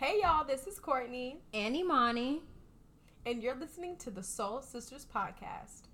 Hey y'all, this is Kourtney. And Imani. And you're listening to the Soul Sisters Podcast.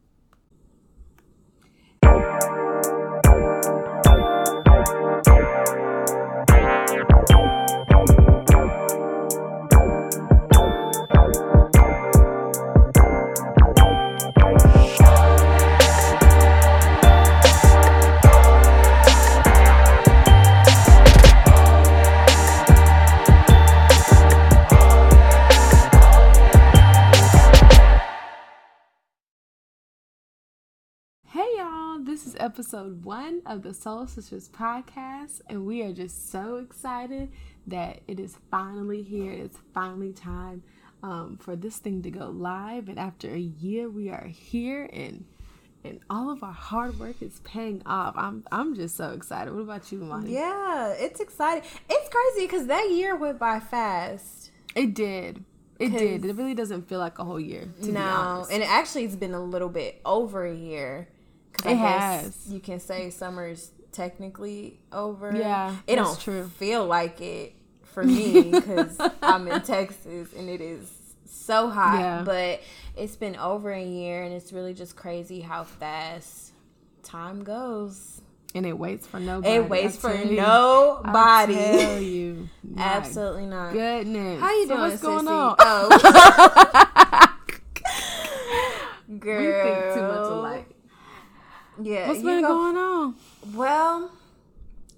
Episode one of the Soul Sisters podcast, and we are just so excited that it is finally here. It's finally time um, for this thing to go live, and after a year, we are here, and and all of our hard work is paying off. I'm I'm just so excited. What about you, Monty? Yeah, it's exciting. It's crazy because that year went by fast. It did. It did. It really doesn't feel like a whole year. no, and it actually has been a little bit over a year. It has. You can say summer's technically over. Yeah, it don't true. feel like it for me because I'm in Texas and it is so hot. Yeah. But it's been over a year and it's really just crazy how fast time goes. And it waits for nobody. It waits for you, nobody. I tell you, absolutely not. Goodness. How you doing? what's sissy? going on? Oh. Girl, we think too much alike. Yeah. What's been go, going on? Well,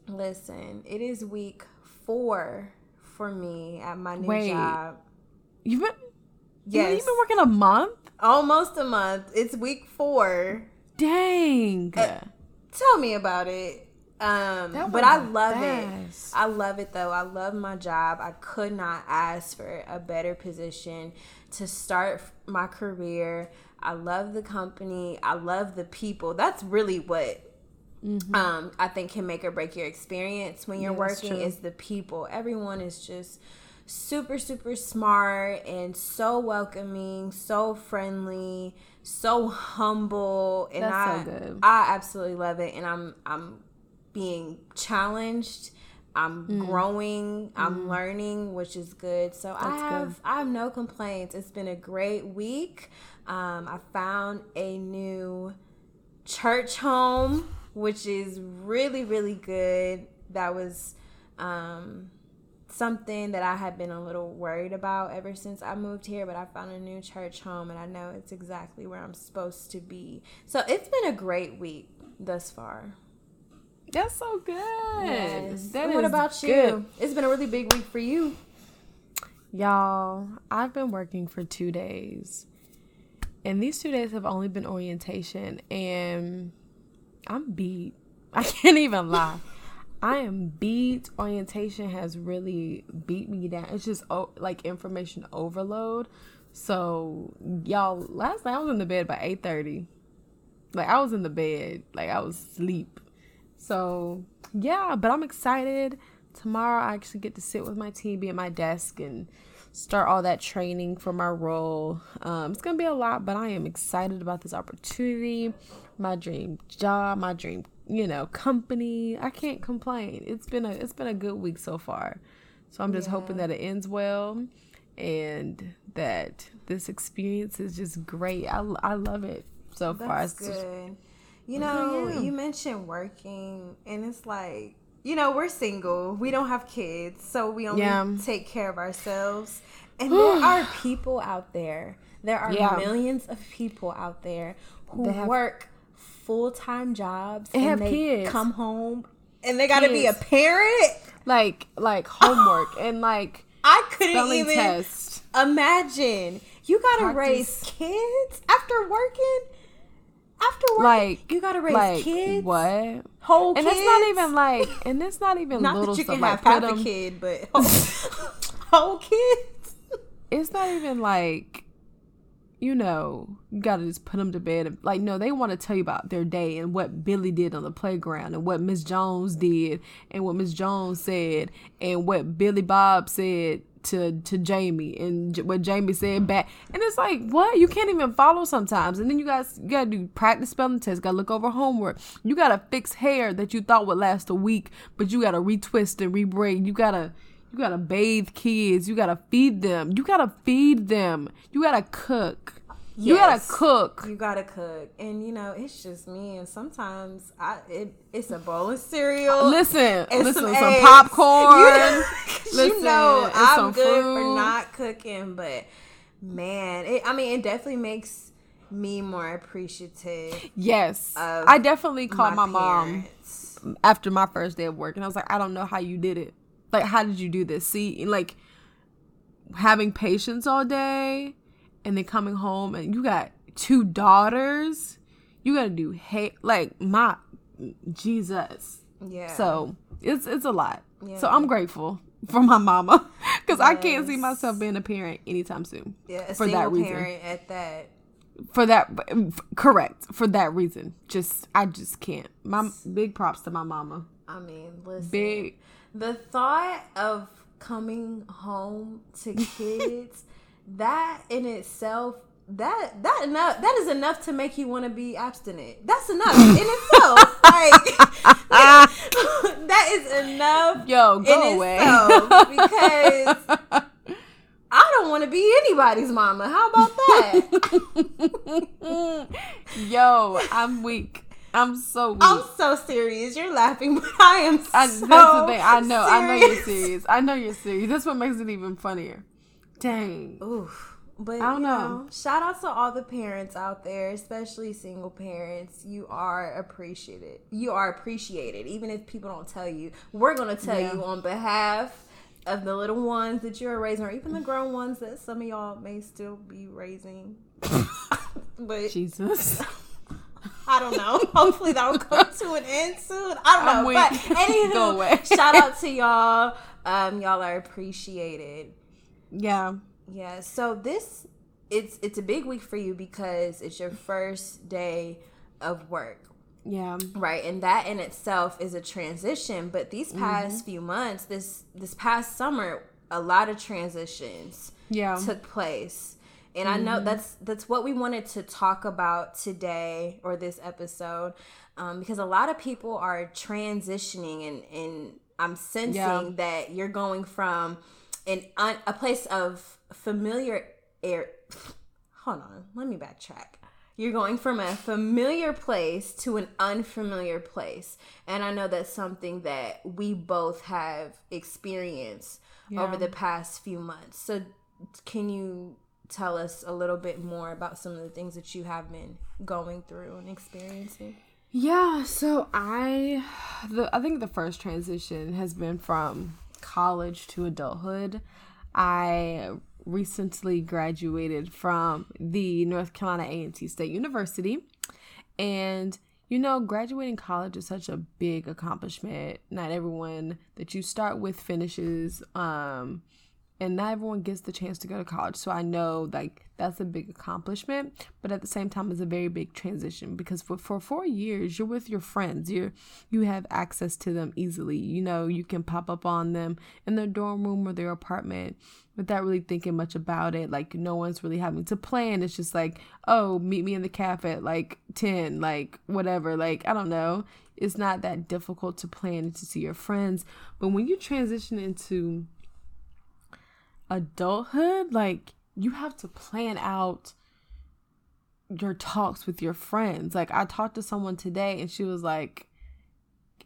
listen, it is week four for me at my new Wait, job. You've been Yes. You've been working a month? Almost a month. It's week four. Dang. Uh, tell me about it. Um, but I love fast. it. I love it though. I love my job. I could not ask for a better position to start my career. I love the company. I love the people. That's really what mm-hmm. um, I think can make or break your experience when you're yeah, working is the people. Everyone is just super super smart and so welcoming, so friendly, so humble, and That's I so. I absolutely love it. And I'm I'm being challenged. I'm mm. growing. I'm mm. learning, which is good. So That's I have good. I have no complaints. It's been a great week. Um, I found a new church home, which is really, really good. That was um, something that I had been a little worried about ever since I moved here, but I found a new church home and I know it's exactly where I'm supposed to be. So it's been a great week thus far. That's so good. Yes. That what about you? Good. It's been a really big week for you. Y'all, I've been working for two days and these two days have only been orientation, and I'm beat. I can't even lie. I am beat. Orientation has really beat me down. It's just oh, like information overload. So y'all, last night I was in the bed by eight thirty. Like I was in the bed, like I was asleep. So yeah, but I'm excited. Tomorrow I actually get to sit with my team, be at my desk, and start all that training for my role. Um, it's gonna be a lot, but I am excited about this opportunity, my dream job, my dream, you know, company. I can't complain. It's been a it's been a good week so far. So I'm just yeah. hoping that it ends well and that this experience is just great. I, I love it so That's far. It's good. Just, you know, you mentioned working, and it's like you know, we're single. We don't have kids, so we only yeah. take care of ourselves. And there are people out there. There are yeah. millions of people out there who have, work full time jobs and, and they kids. come home and they got to be a parent. Like like homework and like I couldn't even test. imagine. You got to raise kids after working after work, like you gotta raise like, kids. What whole? Kids. And kids? it's not even like, and it's not even not little that you stuff. can like, have half a kid, but whole, whole kids. It's not even like, you know, you gotta just put them to bed. Like, no, they want to tell you about their day and what Billy did on the playground and what Miss Jones did and what Miss Jones said and what Billy Bob said to to Jamie and what Jamie said back, and it's like what you can't even follow sometimes. And then you guys you gotta do practice spelling tests, gotta look over homework. You gotta fix hair that you thought would last a week, but you gotta retwist and rebraid. You gotta You gotta bathe kids. You gotta feed them. You gotta feed them. You gotta cook. Yes, you gotta cook. You gotta cook, and you know it's just me. And sometimes I it, it's a bowl of cereal. Uh, listen, listen, some, some popcorn. You know, listen, you know I'm good fruit. for not cooking, but man, it, I mean, it definitely makes me more appreciative. Yes, I definitely called my, my mom after my first day of work, and I was like, I don't know how you did it. Like, how did you do this? See, like having patience all day and then coming home and you got two daughters, you got to do hate like my Jesus. Yeah. So it's it's a lot. Yeah. So I'm grateful for my mama because yes. I can't see myself being a parent anytime soon. Yeah, for that reason. Parent at that. For that, correct. For that reason, just I just can't. My big props to my mama. I mean, listen. Big. The thought of coming home to kids that in itself that that enough that is enough to make you want to be abstinent. That's enough in itself. like that is enough. Yo, go away. because I don't want to be anybody's mama. How about that? Yo, I'm weak. I'm so weak. I'm so serious. You're laughing, but I am I, so That's the thing. I know. Serious. I know you're serious. I know you're serious. That's what makes it even funnier. Dang. Oof. But I don't know. know. Shout out to all the parents out there, especially single parents. You are appreciated. You are appreciated, even if people don't tell you. We're gonna tell yeah. you on behalf of the little ones that you are raising, or even the grown ones that some of y'all may still be raising. but Jesus. I don't know. Hopefully that'll come to an end soon. I don't know. But anywho, shout out to y'all. Um, y'all are appreciated. Yeah. Yeah. So this it's it's a big week for you because it's your first day of work. Yeah. Right. And that in itself is a transition. But these past mm-hmm. few months, this this past summer, a lot of transitions yeah. took place. And mm-hmm. I know mm-hmm. that's that's what we wanted to talk about today or this episode. Um, because a lot of people are transitioning and, and I'm sensing yeah. that you're going from an un, a place of familiar air. Hold on, let me backtrack. You're going from a familiar place to an unfamiliar place, and I know that's something that we both have experienced yeah. over the past few months. So, can you tell us a little bit more about some of the things that you have been going through and experiencing? Yeah, so I the I think the first transition has been from college to adulthood. I recently graduated from the North Carolina A&T State University and you know graduating college is such a big accomplishment not everyone that you start with finishes um and not everyone gets the chance to go to college so i know like that's a big accomplishment but at the same time it's a very big transition because for, for four years you're with your friends. You're you have access to them easily. You know you can pop up on them in their dorm room or their apartment without really thinking much about it. Like no one's really having to plan. It's just like oh meet me in the cafe at like 10 like whatever. Like i don't know. It's not that difficult to plan to see your friends. But when you transition into adulthood, like you have to plan out your talks with your friends. Like I talked to someone today and she was like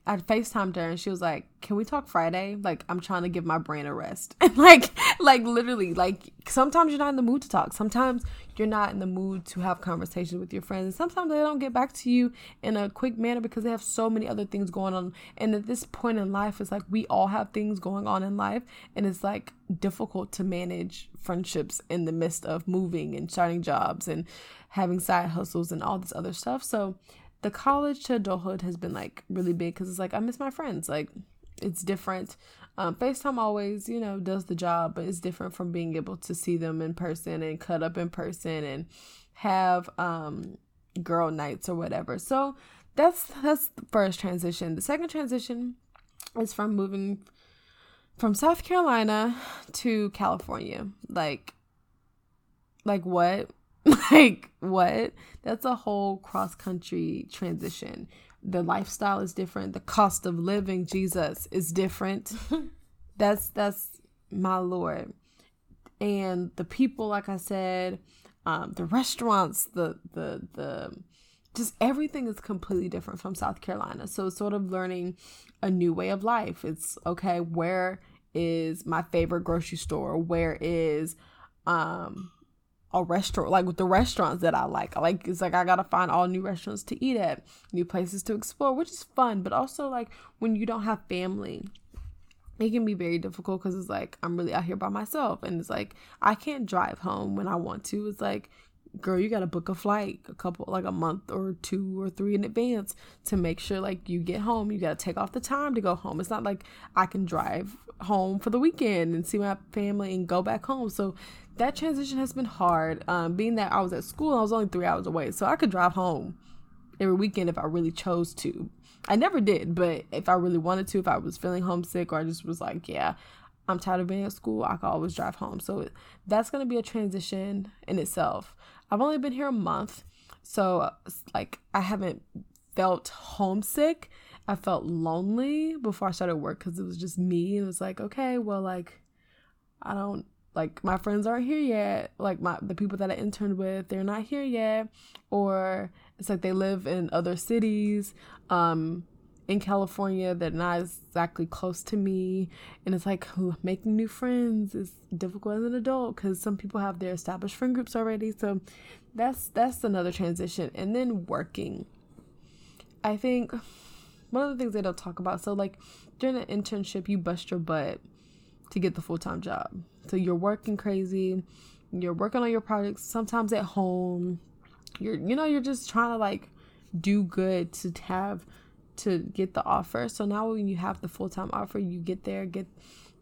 I FaceTimed her and she was like, Can we talk Friday? Like I'm trying to give my brain a rest. And like like literally, like sometimes you're not in the mood to talk. Sometimes you're not in the mood to have conversations with your friends. And sometimes they don't get back to you in a quick manner because they have so many other things going on. And at this point in life, it's like we all have things going on in life. And it's like difficult to manage friendships in the midst of moving and starting jobs and having side hustles and all this other stuff. So the college to adulthood has been like really big because it's like I miss my friends. Like it's different. Um, FaceTime always, you know, does the job, but it's different from being able to see them in person and cut up in person and have um, girl nights or whatever. So that's that's the first transition. The second transition is from moving from South Carolina to California. Like like what? like what that's a whole cross country transition the lifestyle is different the cost of living jesus is different That's that's my lord. And the people, like I said, um, the restaurants, the the the just everything is completely different from South Carolina. So it's sort of learning a new way of life. It's okay, where is my favorite grocery store? Where is um a restaurant like with the restaurants that I like. Like it's like I gotta find all new restaurants to eat at, new places to explore, which is fun. But also like when you don't have family, it can be very difficult because it's like I'm really out here by myself, and it's like I can't drive home when I want to. It's like girl, you got to book a flight a couple, like a month or two or three in advance to make sure like you get home. You got to take off the time to go home. It's not like I can drive home for the weekend and see my family and go back home. So that transition has been hard. Um, being that I was at school, I was only three hours away, so I could drive home every weekend if I really chose to. I never did, but if I really wanted to, if I was feeling homesick or I just was like, yeah, I'm tired of being at school, I could always drive home. So that's going to be a transition in itself. I've only been here a month, so like I haven't felt homesick. I felt lonely before I started work because it was just me. It was like, okay, well, like I don't like my friends aren't here yet. Like my the people that i interned with they're not here yet. Or it's like they live in other cities um in california they're not exactly close to me. And it's like making new friends is difficult as an adult because some people have their established friend groups already. So that's that's another transition. And then working. I think one of the things they don't talk about so like during an internship you bust your butt to get the full-time job so you're working crazy, you're working on your projects sometimes at home. You're you know, you're just trying to like do good to have to get the offer. So now when you have the full-time offer, you get there, get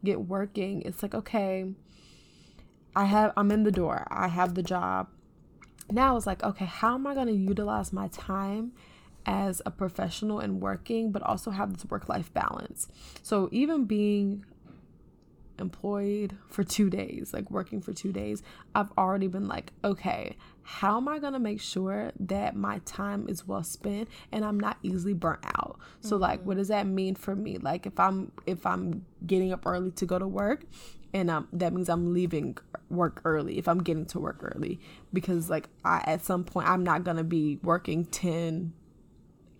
get working. It's like, okay, I have I'm in the door. I have the job. Now it's like, okay, how am I going to utilize my time as a professional and working, but also have this work life balance? So, even being employed for two days, like working for two days, I've already been like, okay, how am I gonna make sure that my time is well spent and I'm not easily burnt out? So mm-hmm. like, what does that mean for me? Like, if I'm if I'm getting up early to go to work, and um, that means I'm leaving work early if I'm getting to work early because like I at some point I'm not gonna be working ten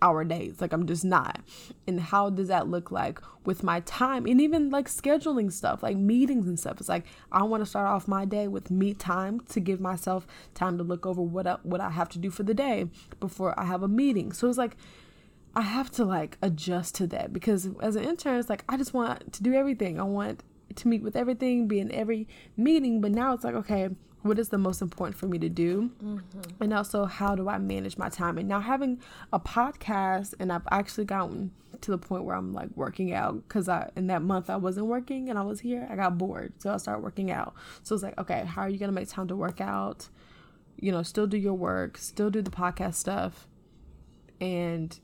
hour days. Like I'm just not. And how does that look like with my time and even like scheduling stuff, like meetings and stuff? It's like I want to start off my day with me time to give myself time to look over what I, what I have to do for the day before I have a meeting. So it's like I have to like adjust to that because as an intern, it's like I just want to do everything. I want to meet with everything, be in every meeting, but now it's like okay, what is the most important for me to do? Mm-hmm. and also how do i manage my time? And now having a podcast and i've actually gotten to the point where i'm like working out because i in that month i wasn't working and i was here i got bored so i started working out. So it's like okay how are you gonna make time to work out? You know still do your work still do the podcast stuff and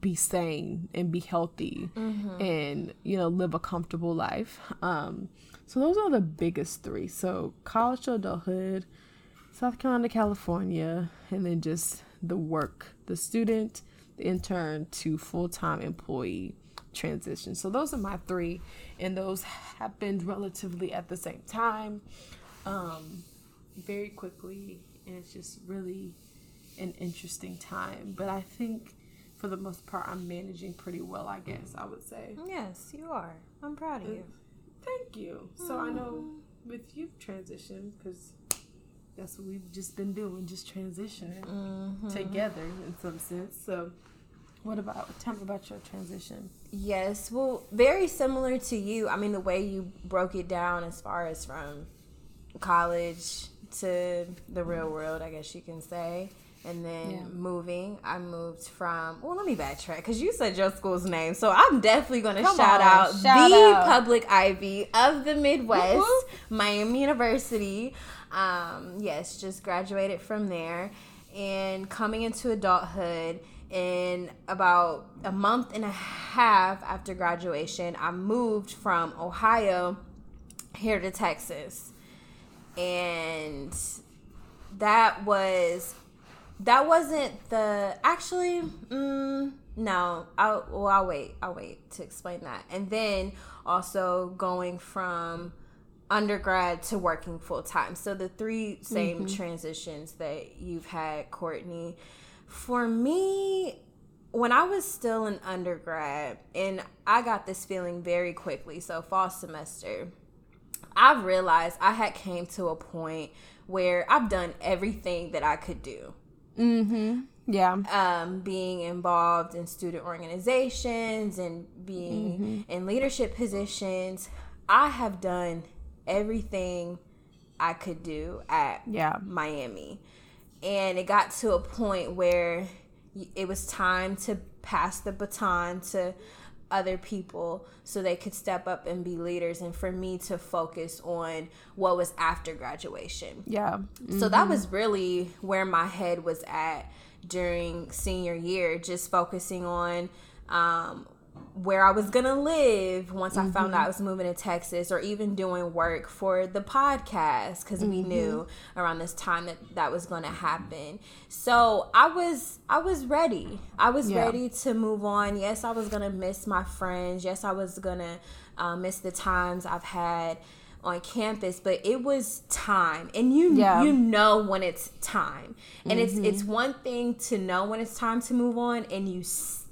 be sane and be healthy mm-hmm. and you know live a comfortable life. Um so those are the biggest three. So college to adulthood, South Carolina, California, and then just the work, the student, the intern to full time employee transition. So those are my three, and those happened relatively at the same time, um, very quickly, and it's just really an interesting time. But I think for the most part, I'm managing pretty well. I guess I would say. Yes, you are. I'm proud of you. Thank you. So I know with you transition because that's what we've just been doing, just transitioning mm-hmm. together in some sense. So, what about tell me about your transition? Yes, well, very similar to you. I mean, the way you broke it down as far as from college to the real world, I guess you can say and then yeah. moving i moved from well let me backtrack because you said your school's name so i'm definitely going to shout on, out shout the out. public ivy of the midwest mm-hmm. miami university um, yes just graduated from there and coming into adulthood in about a month and a half after graduation i moved from ohio here to texas and that was that wasn't the actually mm, no, I'll well, I'll wait. I'll wait to explain that. And then also going from undergrad to working full time. So the three same mm-hmm. transitions that you've had, Kourtney. For me, when I was still an undergrad, and I got this feeling very quickly, so fall semester, I realized I had came to a point where I've done everything that I could do. Mm-hmm. Yeah. Um, being involved in student organizations and being mm-hmm. in leadership positions, I have done everything I could do at yeah. Miami. And it got to a point where it was time to pass the baton to other people so they could step up and be leaders and for me to focus on what was after graduation. Yeah. Mm-hmm. So that mm-hmm. was really where my head was at during senior year, just focusing on um, where I was gonna live once mm-hmm. I found mm-hmm. out I was moving to Texas, or even doing work for the podcast because mm-hmm. we knew around this time that that was gonna happen. So I was I was ready. I was yeah. ready to move on. Yes, I was gonna miss my friends. Yes, I was gonna uh, miss the times I've had on campus but it was time and you yeah. you know when it's time and mm-hmm. it's it's one thing to know when it's time to move on and you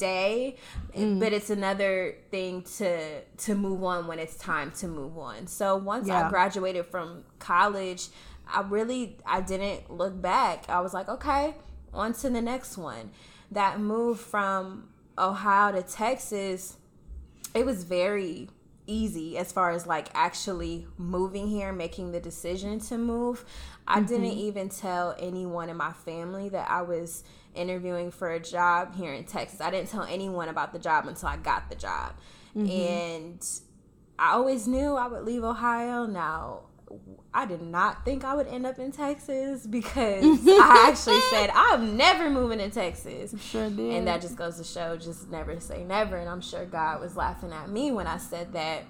stay mm. but it's another thing to to move on when it's time to move on so once yeah. i graduated from college i really i didn't look back i was like okay on to the next one that move from ohio to texas it was very easy as far as like actually moving here, making the decision to move. I mm-hmm. didn't even tell anyone in my family that I was interviewing for a job here in Texas. I didn't tell anyone about the job until I got the job. Mm-hmm. And I always knew I would leave Ohio. Now, I did not think I would end up in Texas because I actually said I'm never moving to Texas. Sure did. And that just goes to show just never say never. And I'm sure God was laughing at me when I said that.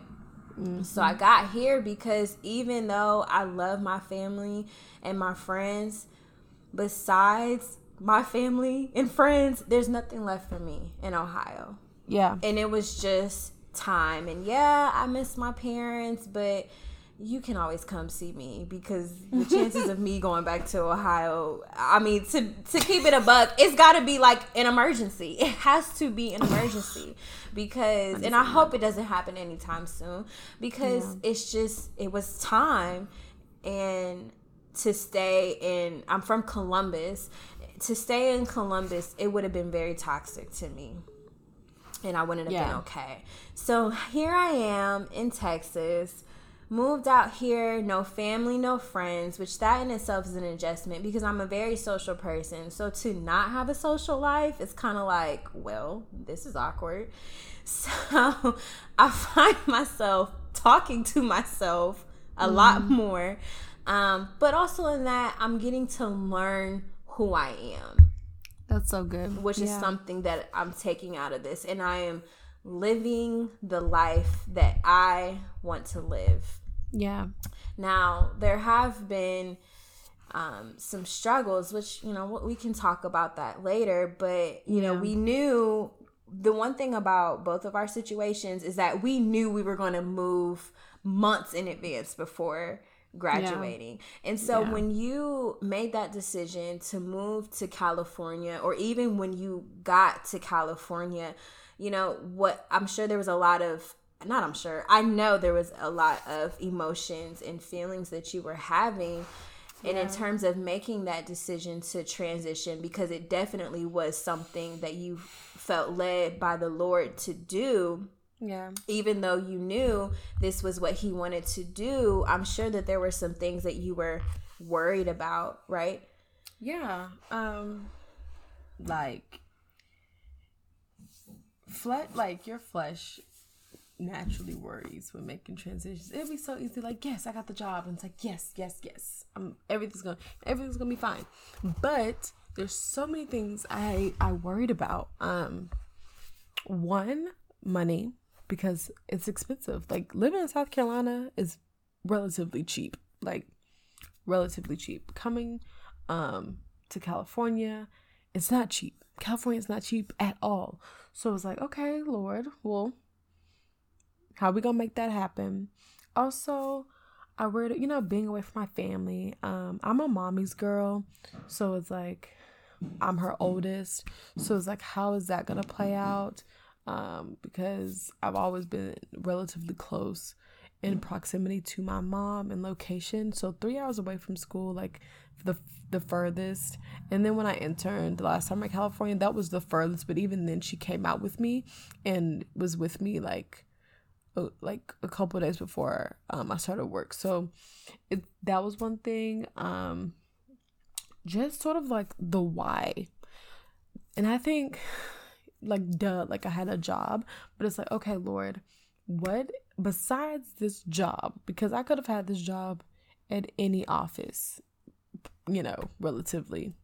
Mm-hmm. So I got here because even though I love my family and my friends, besides my family and friends, there's nothing left for me in Ohio. Yeah. And it was just time. And yeah, I miss my parents, but you can always come see me because the chances of me going back to Ohio, I mean, to to keep it a buck, it's got to be like an emergency. It has to be an emergency because, and I hope it doesn't happen anytime soon because yeah. it's just it was time and to stay in. I'm from Columbus. To stay in Columbus, it would have been very toxic to me and I wouldn't have yeah. been okay. So here I am in Texas moved out here, no family, no friends, which that in itself is an adjustment because I'm a very social person. So to not have a social life is kind of like, well, this is awkward. So I find myself talking to myself a mm. lot more. Um, but also in that, I'm getting to learn who I am. That's so good. Which yeah. is something that I'm taking out of this. And I am living the life that I want to live. Yeah. Now, there have been um, some struggles, which, you know, we can talk about that later, but, you yeah. know, we knew the one thing about both of our situations is that we knew we were going to move months in advance before graduating. Yeah. And so yeah. when you made that decision to move to California or even when you got to California, you know, what I'm sure there was a lot of not I'm sure. I know there was a lot of emotions and feelings that you were having. And in terms of making that decision to transition, because it definitely was something that you felt led by the Lord to do. Yeah. Even though you knew this was what he wanted to do, I'm sure that there were some things that you were worried about, right? Yeah. Um like flesh like your flesh naturally worries when making transitions. It'd be so easy, like, yes, I got the job. And it's like, yes, yes, yes. I'm everything's gonna everything's gonna be fine. But there's so many things I I worried about. Um one, money, because it's expensive. Like living in South Carolina is relatively cheap. Like relatively cheap. Coming um to California, it's not cheap California is not cheap at all. So I was like, okay, Lord, well, how we gonna make that happen? Also, I worried, you know, being away from my family. Um, I'm a mommy's girl, so it's like I'm her oldest. So it's like, how is that gonna play out? Um, because I've always been relatively close in proximity to my mom and location. So three hours away from school, like the the furthest. And then when I interned the last time in California, that was the furthest. But even then, she came out with me and was with me like like a couple days before um, I started work. So it that was one thing. Um, just sort of like the why, and I think like duh, like I had a job, but it's like okay, Lord, what besides this job? Because I could have had this job at any office, you know, relatively.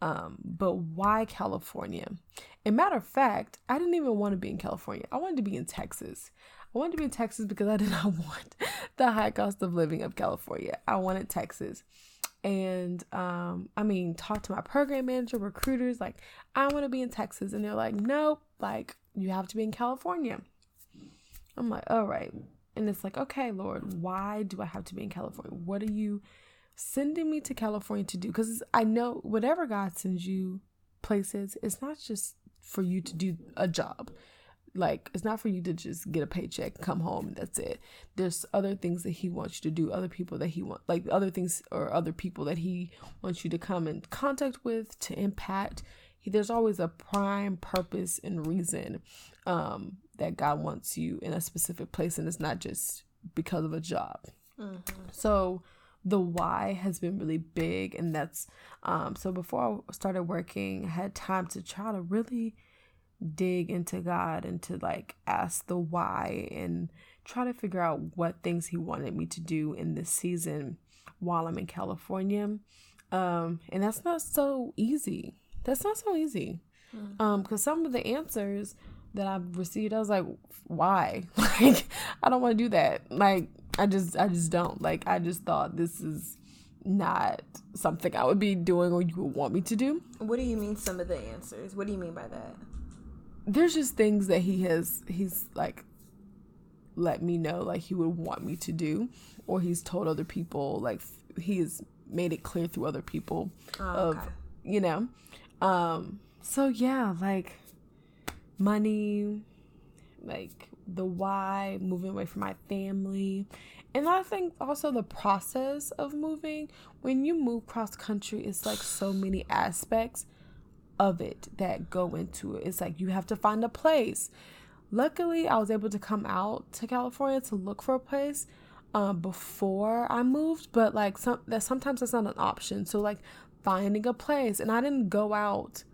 Um, but why California? And matter of fact, I didn't even want to be in California. I wanted to be in Texas. I wanted to be in Texas because I did not want the high cost of living of California. I wanted Texas. And um, I mean, talk to my program manager, recruiters, like, I want to be in Texas. And they're like, nope, like, you have to be in California. I'm like, all right. And it's like, okay, Lord, why do I have to be in California? What are you sending me to California to do? Because I know whatever God sends you places, it's not just for you to do a job. Like it's not for you to just get a paycheck, come home, and that's it. There's other things that he wants you to do, other people that he want like other things or other people that he wants you to come in contact with to impact. He, there's always a prime purpose and reason um, that God wants you in a specific place, and it's not just because of a job. Mm-hmm. So the why has been really big, and that's um, so before I started working, I had time to try to really dig into God and to like ask the why and try to figure out what things he wanted me to do in this season while I'm in California. Um, and that's not so easy. That's not so easy. Mm-hmm. Um, because some of the answers that I've received, I was like, why? Like, I don't want to do that. Like, I just, I just don't. Like, I just thought this is not something I would be doing or you would want me to do. What do you mean some of the answers? What do you mean by that? There's just things that he has he's like let me know like he would want me to do or he's told other people like he has made it clear through other people oh, of okay. you know um so yeah like money like the why moving away from my family and i think also the process of moving when you move cross country it's like so many aspects of it that go into it. It's like you have to find a place. Luckily, I was able to come out to California to look for a place um, before I moved, but like some that sometimes that's not an option. So like finding a place, and I didn't go out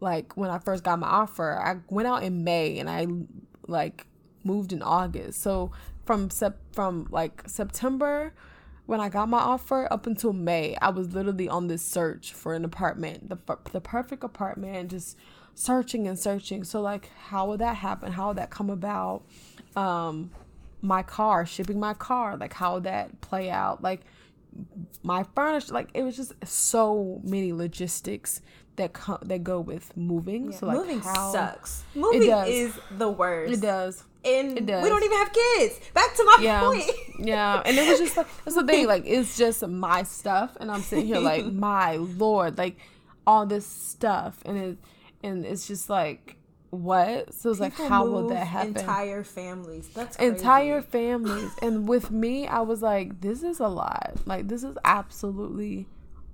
like when I first got my offer. I went out in May, and I like moved in August. So from sep- from like September when I got my offer up until May, I was literally on this search for an apartment, the the perfect apartment, just searching and searching. So like, how would that happen? How would that come about? Um, my car, shipping my car, like how would that play out? Like my furniture, like it was just so many logistics that come that go with moving. Yeah, so like moving how, sucks. Moving is the worst. It does and we don't even have kids. Back to my yeah. point. yeah, and it was just like that's the thing. Like it's just my stuff, and I'm sitting here like, my lord, like all this stuff, and it and it's just like what? So it's like, how will that happen? Entire families. That's crazy. entire families, and with me, I was like, this is a lot. Like this is absolutely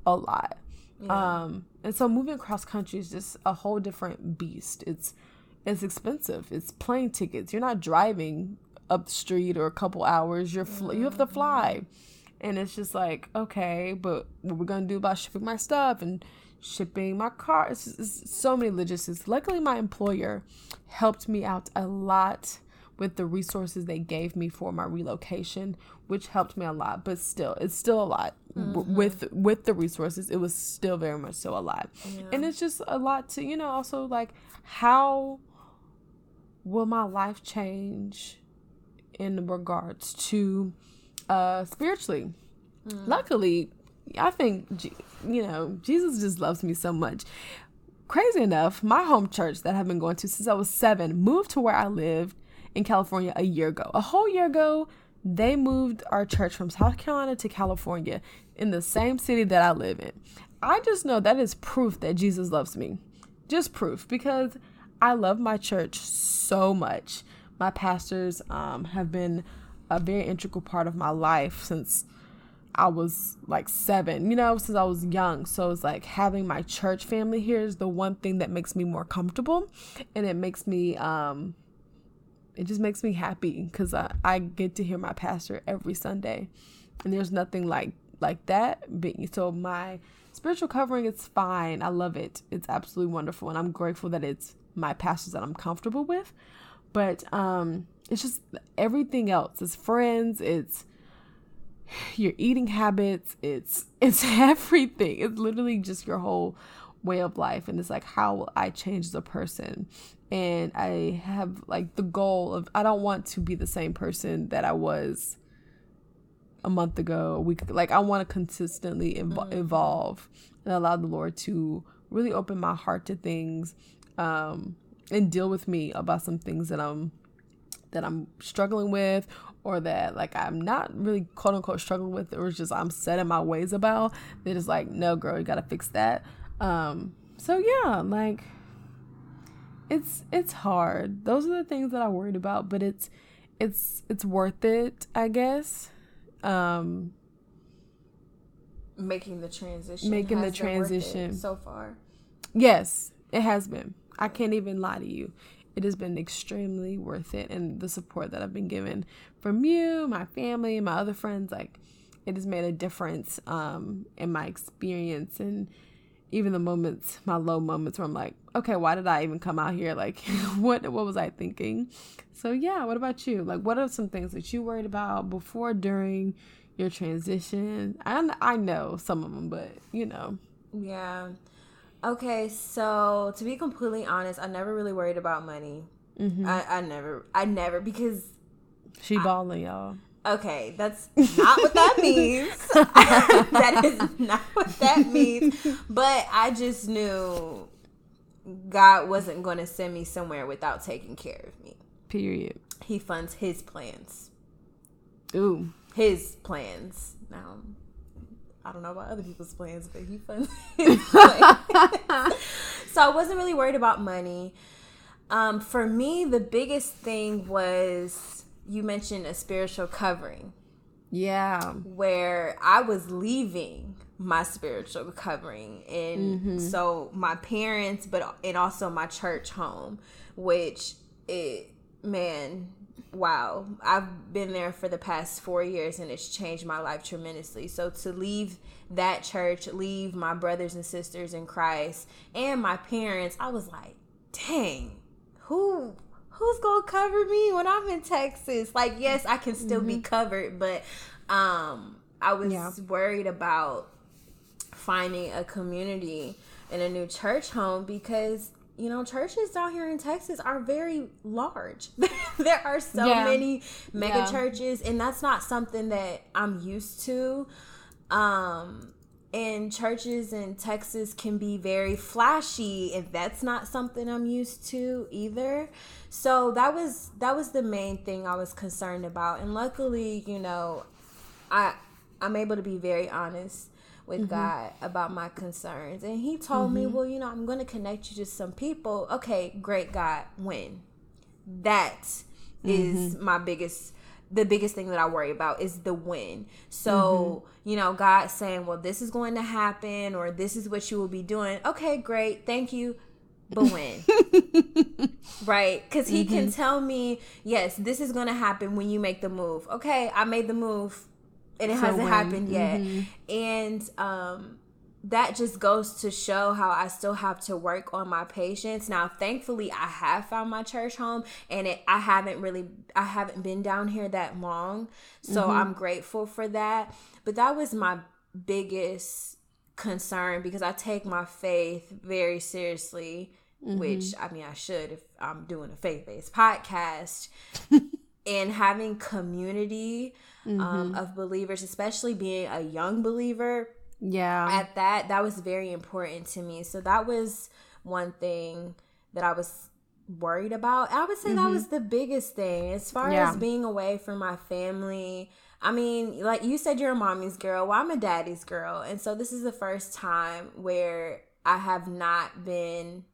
a lot. Yeah. Um, and so moving across country is just a whole different beast. It's it's expensive. It's plane tickets. You're not driving up the street or a couple hours. You're fl- you have to fly, and it's just like okay, but what are we're gonna do about shipping my stuff and shipping my car? It's, it's so many logistics. Luckily, my employer helped me out a lot with the resources they gave me for my relocation, which helped me a lot. But still, it's still a lot mm-hmm. w- with with the resources. It was still very much so a lot, yeah. and it's just a lot to you know also like how will my life change in regards to uh spiritually mm. luckily i think you know jesus just loves me so much crazy enough, my home church that I've been going to since I was seven moved to where I lived in California a year ago. A whole year ago, they moved our church from South Carolina to California in the same city that I live in. I just know that is proof that Jesus loves me. Just proof because I love my church so much. My pastors um, have been a very integral part of my life since I was like seven, you know, since I was young. So it's like having my church family here is the one thing that makes me more comfortable and it makes me, um, it just makes me happy because I, I get to hear my pastor every Sunday and there's nothing like like that so my spiritual covering is fine i love it it's absolutely wonderful and i'm grateful that it's my pastors that i'm comfortable with. But um it's just everything else. It's friends it's your eating habits it's it's everything. It's literally just your whole way of life and it's like how will i change as a person. And i have like the goal of i don't want to be the same person that i was a month ago a week like i want to consistently ev- mm. evolve and allow the lord to really open my heart to things um and deal with me about some things that i'm that i'm struggling with or that like I'm not really quote unquote struggling with or just I'm set in my ways about, they're just like, no girl, you gotta fix that. Um so yeah, like it's it's hard. Those are the things that I worried about, but it's it's it's worth it, I guess. Um making the transition making the transition so far. Yes, it has been. I can't even lie to you it has been extremely worth it and the support that I've been given from you, my family, my other friends, like it has made a difference um, in my experience and even the moments, my low moments where I'm like, okay, why did I even come out here? Like, what what was I thinking? So yeah, what about you? Like, what are some things that you worried about before, during your transition? I I know some of them, but you know. Yeah. Okay, so to be completely honest, I never really worried about money. Mm-hmm. I, I never, I never because she balling, y'all. Okay, that's not what that means. that is not what that means. But I just knew God wasn't going to send me somewhere without taking care of me. Period. He funds His plans. Ooh, His plans. Now I don't know about other people's plans, but he funds his plans. so I wasn't really worried about money. Um, for me, the biggest thing was you mentioned a spiritual covering. Yeah. Where I was leaving my spiritual covering and mm-hmm. so my parents but and also my church home which it man wow, I've been there for the past four years and it's changed my life tremendously. So to leave that church, leave my brothers and sisters in Christ and my parents, I was like, dang, who who's gonna cover me when I'm in Texas? Like, yes, I can still mm-hmm. be covered, but um I was yeah. worried about finding a community in a new church home because you know, churches down here in Texas are very large. there are so yeah. many mega yeah. churches, and that's not something that I'm used to. Um, and churches in Texas can be very flashy, and that's not something I'm used to either. So that was that was the main thing I was concerned about. And luckily, you know, I I'm able to be very honest with mm-hmm. God about my concerns. And he told mm-hmm. me, well, you know, I'm going to connect you to some people. Okay, great, God. When? That is mm-hmm. my biggest the biggest thing that I worry about is the when. So, mm-hmm. you know, God saying, well, this is going to happen or this is what you will be doing. Okay, great. Thank you. But when? right? Because he mm-hmm. can tell me, yes, this is going to happen when you make the move. Okay, I made the move and it so hasn't when, happened yet. Mm-hmm. And um, that just goes to show how I still have to work on my patience. Now, thankfully, I have found my church home, and it I haven't really I haven't been down here that long, so mm-hmm. I'm grateful for that. But that was my biggest concern because I take my faith very seriously. Mm-hmm. Which I mean, I should if I'm doing a faith based podcast. and having community mm-hmm. um, of believers, especially being a young believer. Yeah. At that, that was very important to me. So that was one thing that I was worried about. I would say mm-hmm. that was the biggest thing as far yeah. as being away from my family. I mean, like you said, you're a mommy's girl. Well, I'm a daddy's girl. And so this is the first time where I have not been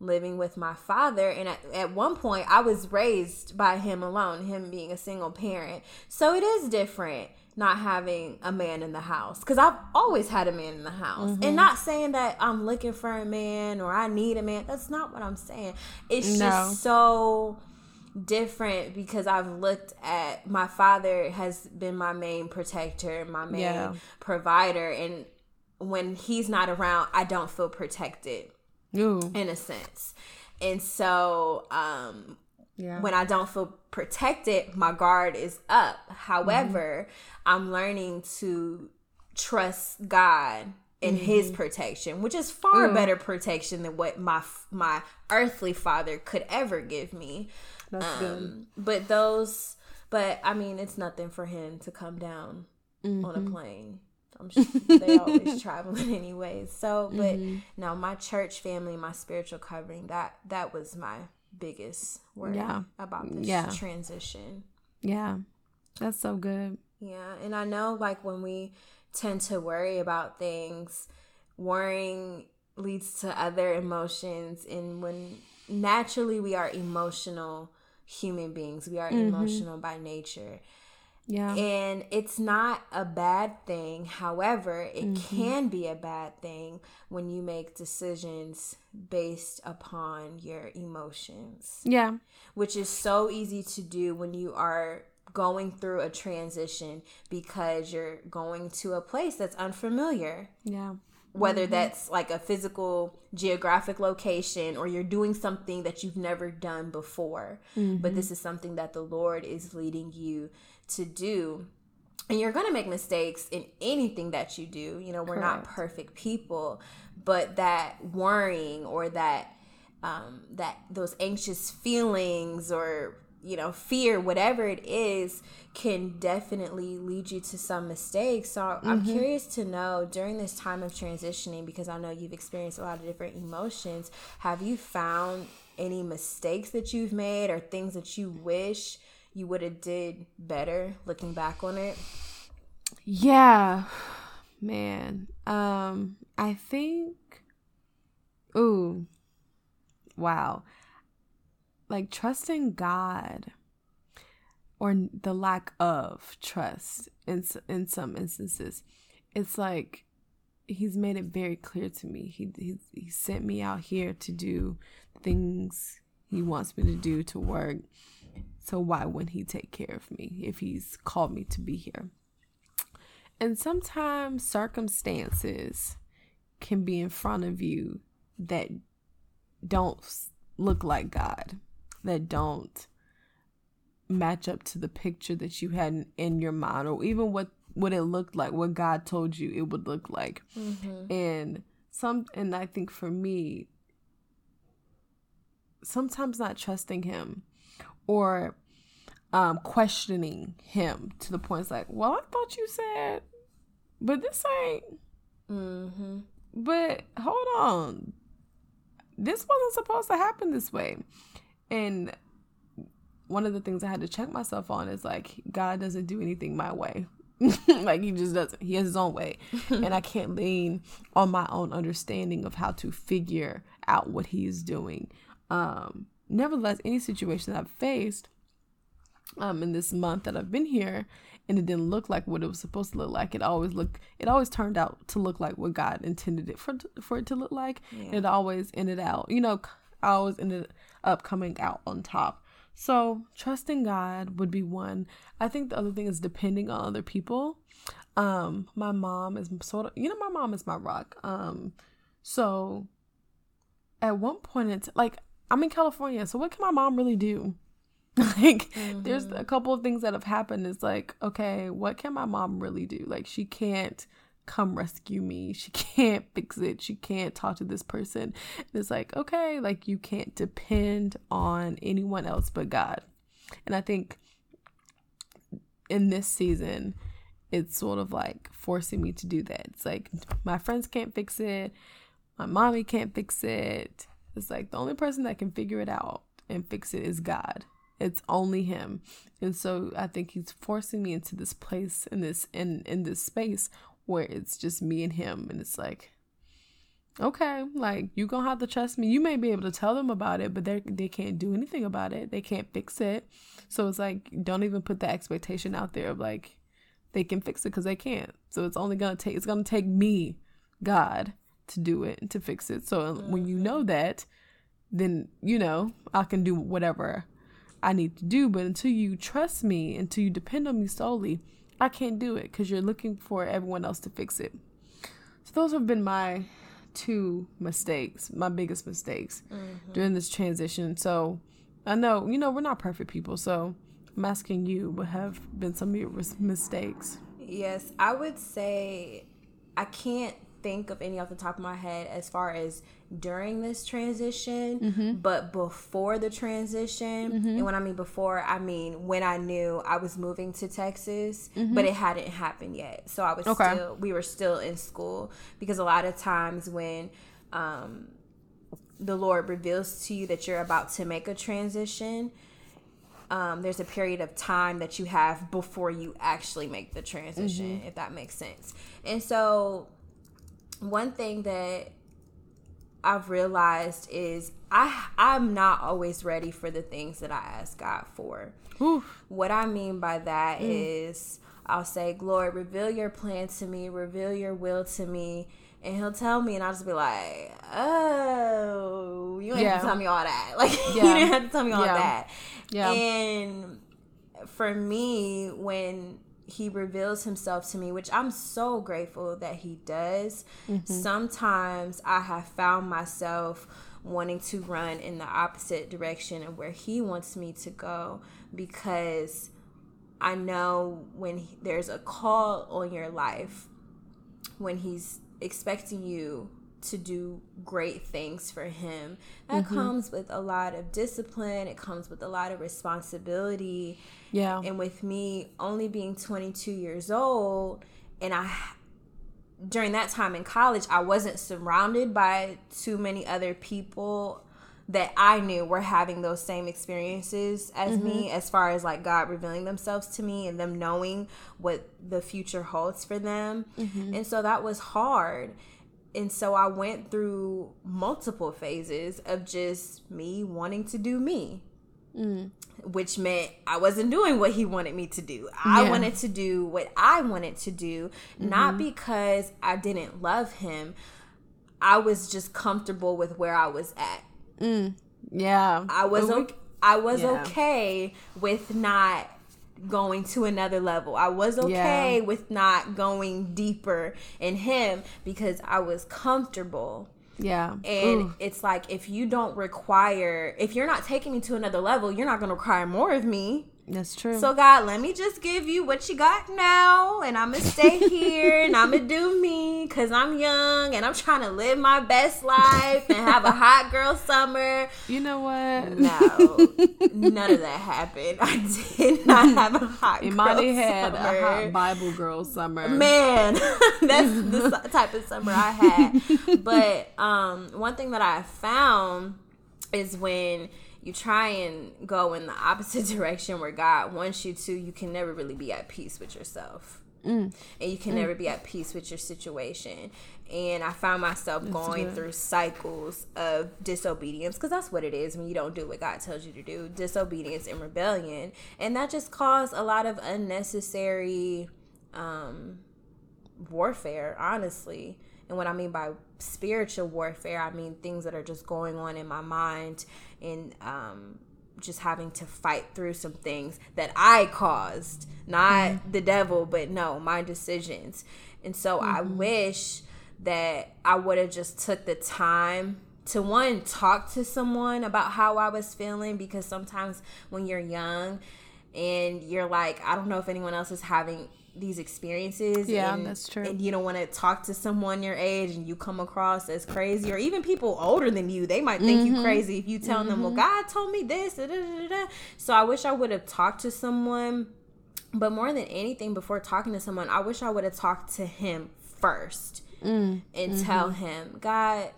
living with my father. And at, at one point, I was raised by him alone, him being a single parent. So it is different not having a man in the house because I've always had a man in the house, mm-hmm. and not saying that I'm looking for a man or I need a man. That's not what I'm saying. It's no. just so different because I've looked at my father has been my main protector, my main yeah. provider, and when he's not around, I don't feel protected. Ooh. In a sense. And so um yeah. when I don't feel protected, my guard is up. However, mm-hmm. I'm learning to trust God in mm-hmm. his protection, which is far mm. better protection than what my my earthly father could ever give me. Um. But those, but I mean, it's nothing for him to come down mm-hmm. on a plane. I'm sure they always traveling anyways. So, but mm-hmm. no, my church family, my spiritual covering, that that was my biggest worry yeah. about this yeah. transition. Yeah. That's so good. Yeah, and I know like when we tend to worry about things, worrying leads to other emotions and when naturally we are emotional human beings. We are mm-hmm. emotional by nature. Yeah. And it's not a bad thing. However, it mm-hmm. can be a bad thing when you make decisions based upon your emotions. Yeah. Which is so easy to do when you are going through a transition because you're going to a place that's unfamiliar. Yeah whether mm-hmm. that's like a physical geographic location or you're doing something that you've never done before mm-hmm. but this is something that the lord is leading you to do and you're going to make mistakes in anything that you do you know we're Correct. not perfect people but that worrying or that um, that those anxious feelings or you know, fear, whatever it is, can definitely lead you to some mistakes. So mm-hmm. I'm curious to know during this time of transitioning, because I know you've experienced a lot of different emotions, have you found any mistakes that you've made or things that you wish you would have did better looking back on it? Yeah. Man. Um, I think ooh. Wow like trusting God or the lack of trust in in some instances it's like he's made it very clear to me he he, he sent me out here to do things he wants me to do to work so why wouldn't he take care of me if he's called me to be here and sometimes circumstances can be in front of you that don't look like God that don't match up to the picture that you had in your mind or even what what it looked like what god told you it would look like mm-hmm. and some and i think for me sometimes not trusting him or um questioning him to the point it's like well i thought you said but this ain't mm-hmm. but hold on this wasn't supposed to happen this way and one of the things I had to check myself on is like God doesn't do anything my way. like he just doesn't. He has his own way. and I can't lean on my own understanding of how to figure out what he is doing. Um nevertheless, any situation that I've faced um in this month that I've been here and it didn't look like what it was supposed to look like. It always looked it always turned out to look like what God intended it for for it to look like. Yeah. It always ended out, you know, I always ended up coming out on top. So trusting God would be one. I think the other thing is depending on other people. Um, my mom is sort of, you know, my mom is my rock. Um, so at one point it's like I'm in California, so what can my mom really do? like mm-hmm. there's a couple of things that have happened. It's like, okay, what can my mom really do? Like she can't come rescue me. She can't fix it. She can't talk to this person. And it's like, okay, like you can't depend on anyone else but God. And I think in this season, it's sort of like forcing me to do that. It's like my friends can't fix it. My mommy can't fix it. It's like the only person that can figure it out and fix it is God. It's only him. And so I think he's forcing me into this place in this in in this space where it's just me and him and it's like okay, like you gonna have to trust me. You may be able to tell them about it, but they they can't do anything about it. They can't fix it. So it's like don't even put the expectation out there of like they can fix it because they can't. So it's only gonna take it's gonna take me, God, to do it to fix it. So mm-hmm. when you know mm-hmm. that, then you know I can do whatever I need to do. But until you trust me, until you depend on me solely, I can't do it because you're looking for everyone else to fix it. So those have been my two mistakes, my biggest mistakes mm-hmm. during this transition. So I know, you know, we're not perfect people. So I'm asking you what have been some of your mistakes? Yes, I would say I can't think of any off the top of my head as far as during this transition, mm-hmm. but before the transition, mm-hmm. and when I mean before, I mean when I knew I was moving to Texas, mm-hmm. but it hadn't happened yet. So I was okay. still, we were still in school because a lot of times when um, the Lord reveals to you that you're about to make a transition, um, there's a period of time that you have before you actually make the transition, mm-hmm. if that makes sense. And so, one thing that I've realized is I I'm not always ready for the things that I ask God for. Oof. What I mean by that mm. is I'll say, Lord, reveal your plan to me, reveal your will to me. And he'll tell me, and I'll just be like, "Oh, you ain't yeah. have to tell me all that. Like, yeah. you didn't have to tell me all yeah. that." Yeah. And for me, when he reveals himself to me, which I'm so grateful that he does. Mm-hmm. Sometimes I have found myself wanting to run in the opposite direction of where he wants me to go because I know when he, there's a call on your life, when he's expecting you to do great things for him, that mm-hmm. comes with a lot of discipline, it comes with a lot of responsibility yeah. And with me only being 22 years old, and I, during that time in college, I wasn't surrounded by too many other people that I knew were having those same experiences as mm-hmm. me, as far as like God revealing themselves to me and them knowing what the future holds for them. Mm-hmm. And so that was hard. And so I went through multiple phases of just me wanting to do me. Mm which meant I wasn't doing what he wanted me to do. I yeah. wanted to do what I wanted to do, mm-hmm. not because I didn't love him. I was just comfortable with where I was at. Mm. Yeah. I was. I was yeah. okay with not going to another level. I was okay yeah. with not going deeper in him because I was comfortable yeah. And Ooh. it's like if you don't require if you're not taking me to another level, you're not going to require more of me. That's true. So God, let me just give you what you got now, and I'm gonna stay here, and I'm gonna do me, cause I'm young, and I'm trying to live my best life and have a hot girl summer. You know what? No, none of that happened. I did not have a hot. Imani had summer. a hot Bible girl summer. Man, that's the type of summer I had. But um, one thing that I found is when you try and go in the opposite direction where God wants you to, you can never really be at peace with yourself. Mm. And you can mm. never be at peace with your situation. And I found myself that's going good. through cycles of disobedience because that's what it is when you don't do what God tells you to do disobedience and rebellion. And that just caused a lot of unnecessary um, warfare, honestly. And what I mean by spiritual warfare, I mean things that are just going on in my mind and um, just having to fight through some things that I caused, not mm-hmm. the devil, but no, my decisions. And so mm-hmm. I wish that I would have just took the time to one talk to someone about how I was feeling because sometimes when you're young and you're like I don't know if anyone else is having these experiences. Yeah, and, that's true. And you don't want to talk to someone your age and you come across as crazy, or even people older than you, they might think mm-hmm. you crazy if you tell mm-hmm. them, "Well, God told me this." Da, da, da, so I wish I would have talked to someone, but more than anything, before talking to someone, I wish I would have talked to him first mm. and mm-hmm. tell him, God,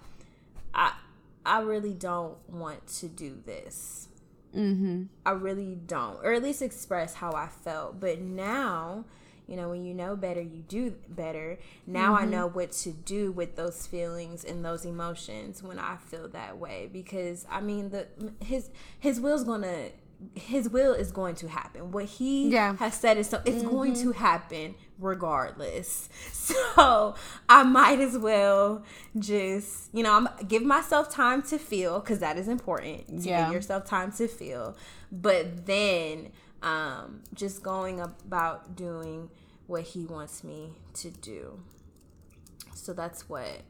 I I really don't want to do this. Mm-hmm. I really don't, or at least express how I felt. But now, you know, when you know better, you do better. Now mm-hmm. I know what to do with those feelings and those emotions when I feel that way. Because I mean, the his his will's gonna his will is going to happen. What he yeah. has said is so it's mm-hmm. going to happen regardless. So I might as well just, you know, I'm give myself time to feel because that is important. To yeah. give yourself time to feel. But then um just going about doing what he wants me to do. So that's what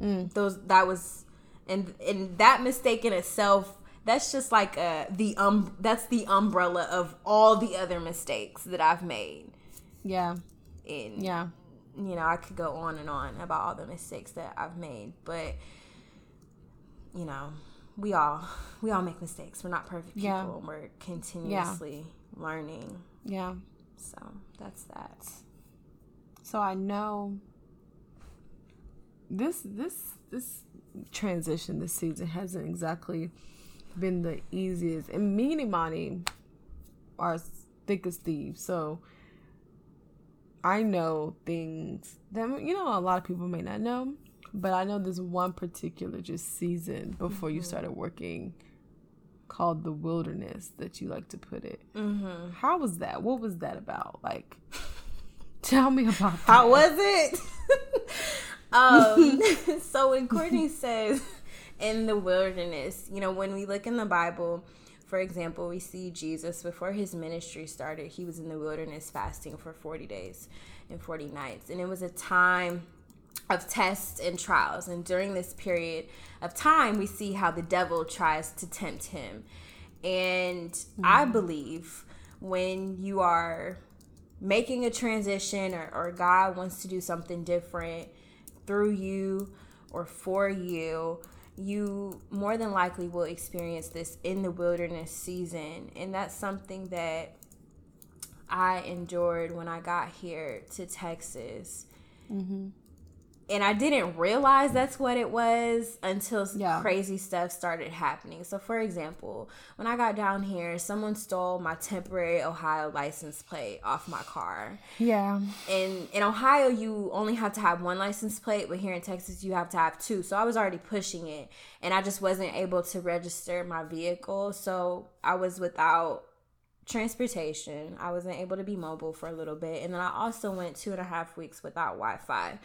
mm. those that was and and that mistake in itself that's just like uh the um that's the umbrella of all the other mistakes that I've made. Yeah. And yeah. You know, I could go on and on about all the mistakes that I've made, but you know, we all we all make mistakes. We're not perfect people. Yeah. We're continuously yeah. Learning. Yeah. So that's that. So I know this this this transition this season hasn't exactly been the easiest. And me and Imani are thick as thieves. So I know things that, you know, a lot of people may not know. But I know this one particular just season before mm-hmm. you started working called the wilderness that you like to put it. Mm-hmm. How was that? What was that about? Like, tell me about that. How was it? um, so when Kourtney says in the wilderness. You know, when we look in the Bible, for example, we see Jesus before his ministry started, he was in the wilderness fasting for 40 days and 40 nights. And it was a time of tests and trials. And during this period of time, we see how the devil tries to tempt him. And mm-hmm. I believe when you are making a transition or, or God wants to do something different through you or for you, you more than likely will experience this in the wilderness season. And that's something that I endured when I got here to Texas. Mm-hmm and I didn't realize that's what it was until yeah. crazy stuff started happening. So, for example, when I got down here, someone stole my temporary Ohio license plate off my car. Yeah. And in Ohio, you only have to have one license plate, but here in Texas, you have to have two. So, I was already pushing it, and I just wasn't able to register my vehicle. So, I was without transportation. I wasn't able to be mobile for a little bit. And then I also went two and a half weeks without Wi Fi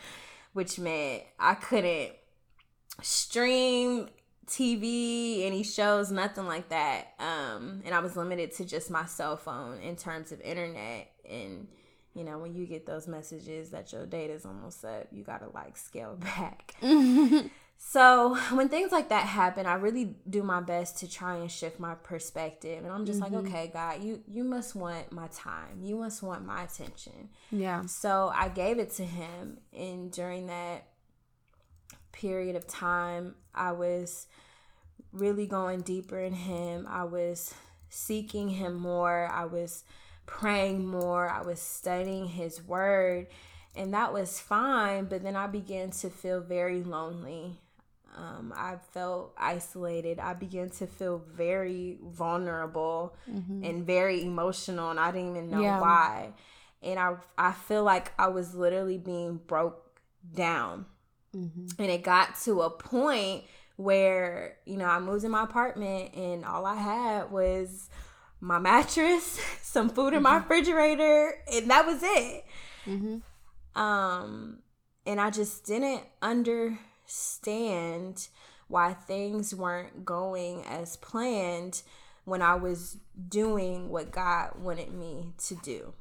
which meant I couldn't stream TV, any shows, nothing like that. Um, and I was limited to just my cell phone in terms of internet. And you know, when you get those messages that your data's almost up, you gotta like scale back. So when things like that happen, I really do my best to try and shift my perspective. And I'm just mm-hmm. like, okay, God, you you must want my time. You must want my attention. Yeah. So I gave it to him, and during that period of time, I was really going deeper in him. I was seeking him more. I was praying more. I was studying his word. And that was fine, but then I began to feel very lonely. Um, I felt isolated. I began to feel very vulnerable mm-hmm. and very emotional, and I didn't even know yeah. why. And I, I feel like I was literally being broke down. Mm-hmm. And it got to a point where, you know, I moved in my apartment, and all I had was my mattress, some food in mm-hmm. my refrigerator, and that was it. Mm-hmm. Um, and I just didn't under understand why things weren't going as planned when I was doing what God wanted me to do.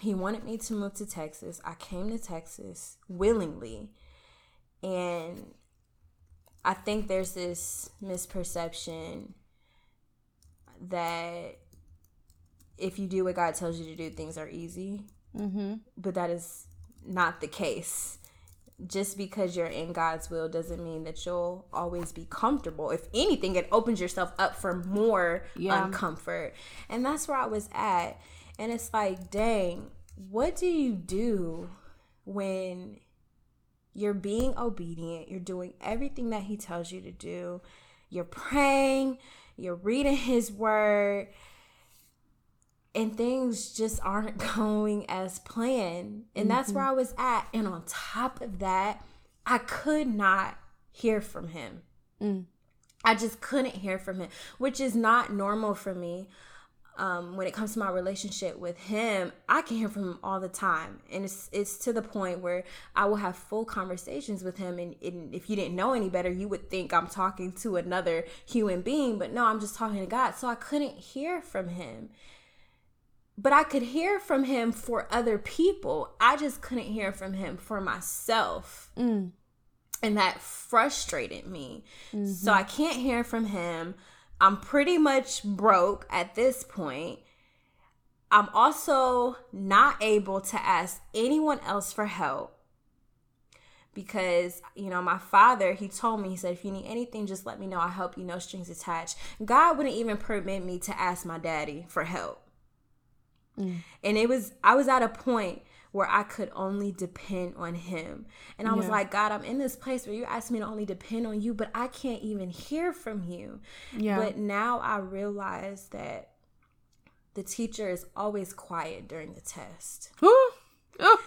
He wanted me to move to Texas. I came to Texas willingly. And I think there's this misperception that if you do what God tells you to do, things are easy. Mm-hmm. But that is not the case just because you're in God's will doesn't mean that you'll always be comfortable. If anything, it opens yourself up for more yeah. uncomfort. And that's where I was at. And it's like, dang, what do you do when you're being obedient, you're doing everything that he tells you to do, you're praying, you're reading his word, and things just aren't going as planned. And mm-hmm. that's where I was at. And on top of that, I could not hear from him. Mm. I just couldn't hear from him, which is not normal for me. Um, when it comes to my relationship with him, I can hear from him all the time, and it's it's to the point where I will have full conversations with him. And, and if you didn't know any better, you would think I'm talking to another human being, but no, I'm just talking to God. So I couldn't hear from him, but I could hear from him for other people. I just couldn't hear from him for myself. Mm and that frustrated me. Mm-hmm. So I can't hear from him. I'm pretty much broke at this point. I'm also not able to ask anyone else for help because you know my father he told me he said if you need anything just let me know i'll help you no strings attached god wouldn't even permit me to ask my daddy for help mm. and it was i was at a point where I could only depend on him. And I yeah. was like, God, I'm in this place where you asked me to only depend on you, but I can't even hear from you. Yeah. But now I realize that the teacher is always quiet during the test. Ooh. Oh.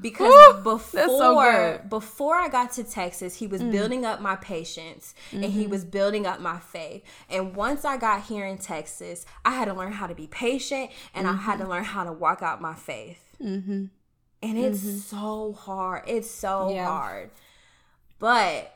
Because Ooh, before so before I got to Texas, he was mm. building up my patience mm-hmm. and he mm-hmm. was building up my faith. And once I got here in Texas, I had to learn how to be patient and mm-hmm. I had to mm-hmm. learn how to walk out my faith. Mm-hmm and it's mm-hmm. so hard. It's so yeah. hard. But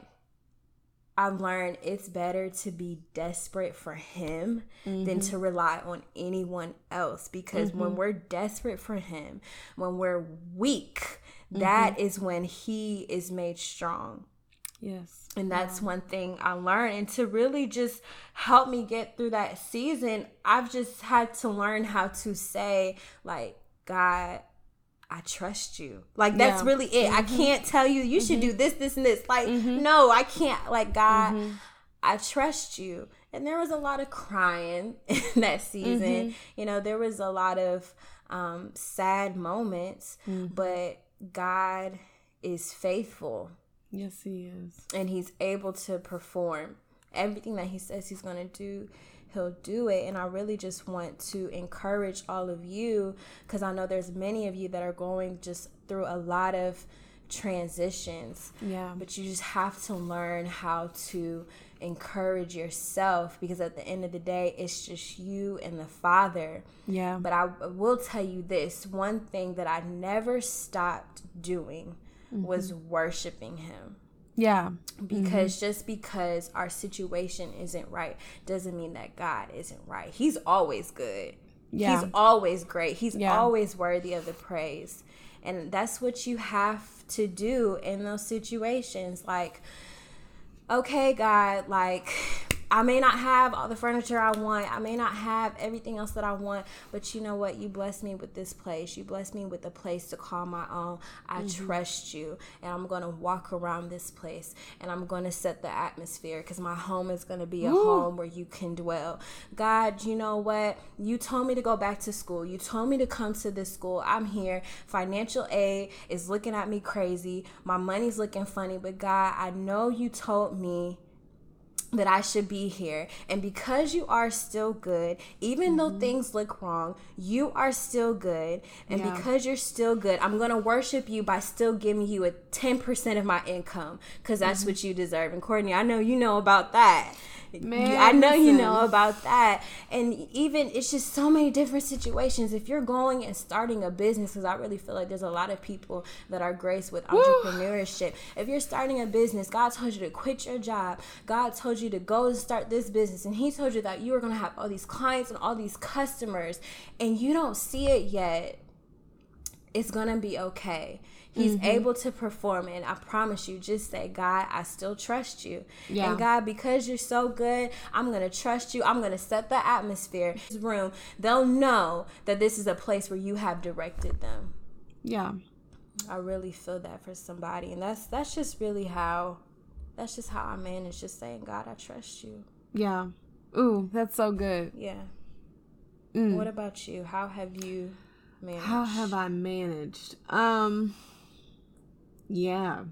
I've learned it's better to be desperate for him mm-hmm. than to rely on anyone else because mm-hmm. when we're desperate for him, when we're weak, that mm-hmm. is when he is made strong. Yes. And that's yeah. one thing I learned. And to really just help me get through that season, I've just had to learn how to say, like, God, I trust you. Like that's yeah. really it. Mm-hmm. I can't tell you you mm-hmm. should do mm-hmm. this, this, and this. Like, mm-hmm. no, I can't. Like, God, mm-hmm. I trust you. And there was a lot of crying in that season. Mm-hmm. You know, there was a lot of um, sad moments, but God is faithful. Yes, He is. And He's able to perform everything that He says He's going to do he'll do it. And i really just want to encourage all of you because i know there's many of you that are going just through a lot of transitions. Yeah. But you just have to learn how to encourage yourself because at the end of the day it's just you and the father. Yeah. But i will tell you this one thing that i never stopped doing mm-hmm. was worshiping him yeah. Because mm-hmm. just because our situation isn't right doesn't mean that God isn't right. He's always good. Yeah. He's always great. He's yeah. always worthy of the praise. And that's what you have to do in those situations. Like, okay, God, like I may not have all the furniture I want. I may not have everything else that I want, but you know what? You bless me with this place. You bless me with a place to call my own. I mm-hmm. trust you, and I'm going to walk around this place and I'm going to set the atmosphere because my home is going to be a Ooh. home where you can dwell. God, you know what? You told me to go back to school. You told me to come to this school. I'm here. Financial aid is looking at me crazy. My money's looking funny, but God, I know you told me that I should be here. And because you are still good, even mm-hmm. though things look wrong, you are still good. And yeah. because you're still good, I'm going to worship you by still giving you a 10% of my income because that's mm-hmm. what you deserve. And Kourtney, I know you know about that. Man, I know you know about that. And even it's just so many different situations. If you're going and starting a business, because I really feel like there's a lot of people that are graced with entrepreneurship. If you're starting a business, God told you to quit your job. God told you to go and start this business. And He told you that you were going to have all these clients and all these customers, and you don't see it yet. It's to be okay He's mm-hmm. able to perform. And I promise you, just say, God, I still trust you. Yeah. And God, because you're so good, I'm to trust you. I'm to set the atmosphere. This room, they'll know that this is a place where you have directed them. Yeah. I really feel that for somebody. And that's that's just really how that's just how I manage just saying, God, I trust you. Yeah. Ooh, that's so good. Yeah. Mm. What about you? How have you managed? How have I managed? Um yeah.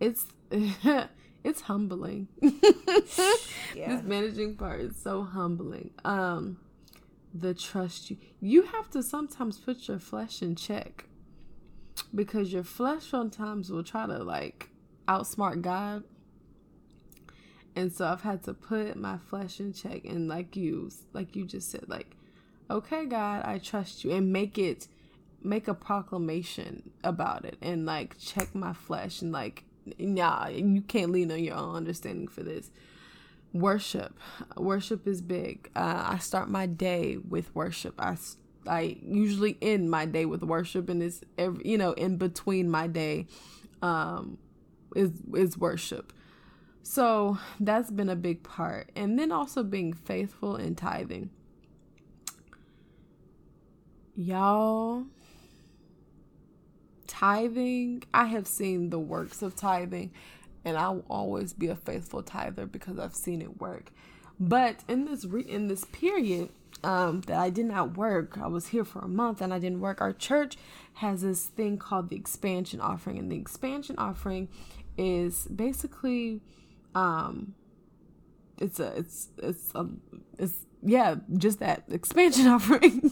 it's it's humbling. yeah. This managing part is so humbling. Um the trust you you have to sometimes put your flesh in check because your flesh sometimes will try to like outsmart God. And so I've had to put my flesh in check and like you like you just said like okay God, I trust you and make it make a proclamation about it and like check my flesh and like nah, you can't lean on your own understanding for this. Worship, worship is big. Uh, I start my day with worship. I I usually end my day with worship, and it's every you know in between my day, um, is is worship. So that's been a big part, and then also being faithful in tithing. Y'all, tithing, I have seen the works of tithing, and I will always be a faithful tither because I've seen it work. But in this re- in this period um, that I did not work, I was here for a month and I didn't work. Our church has this thing called the expansion offering, and the expansion offering is basically um, it's a it's it's a it's yeah just that expansion offering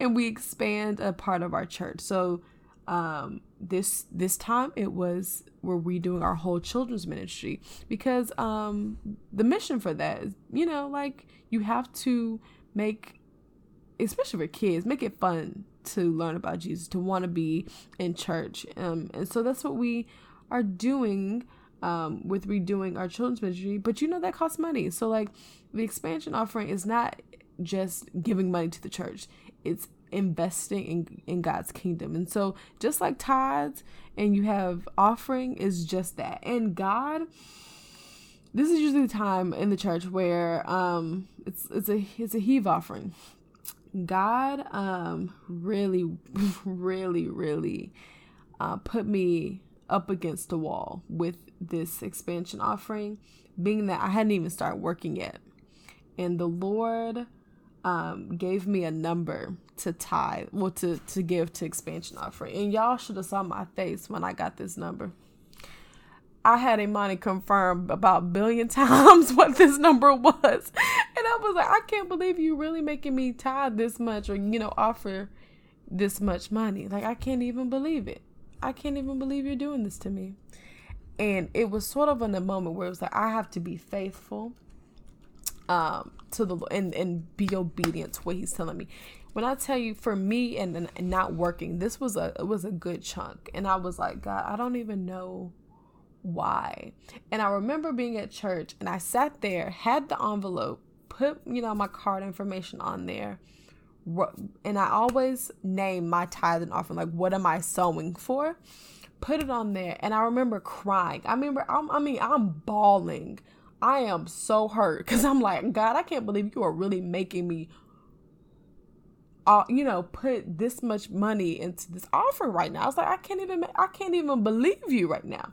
and we expand a part of our church. So um, this this time it was we're redoing our whole children's ministry because um, the mission for that is you know like you have to make especially for kids make it fun to learn about jesus to want to be in church. Um, and so that's what we are doing um, with redoing our children's ministry. But you know that costs money. So like the expansion offering is not just giving money to the church it's investing in, in God's kingdom. And so just like tithes and you have offering is just that. And God this is usually the time in the church where um it's it's a it's a heave offering. God um really really really uh, put me up against the wall with this expansion offering being that I hadn't even started working yet. And the Lord um, gave me a number to tie, well, to, to give to expansion offering. And y'all should have saw my face when I got this number. I had Imani confirm about billion times what this number was. And I was like, I can't believe you really making me tie this much or, you know, offer this much money. Like, I can't even believe it. I can't even believe you're doing this to me. And it was sort of in a moment where it was like, I have to be faithful um, to the and and be obedient to what He's telling me. When I tell you, for me and, and not working, this was a it was a good chunk, and I was like, God, I don't even know why. And I remember being at church, and I sat there, had the envelope, put you know my card information on there, and I always name my tithe and offering like, what am I sowing for? Put it on there, and I remember crying. I remember, I'm, I mean, I'm bawling I am so hurt because I'm like, God, I can't believe you are really making me, uh, you know, put this much money into this offering right now. I was like, I can't even, I can't even believe you right now.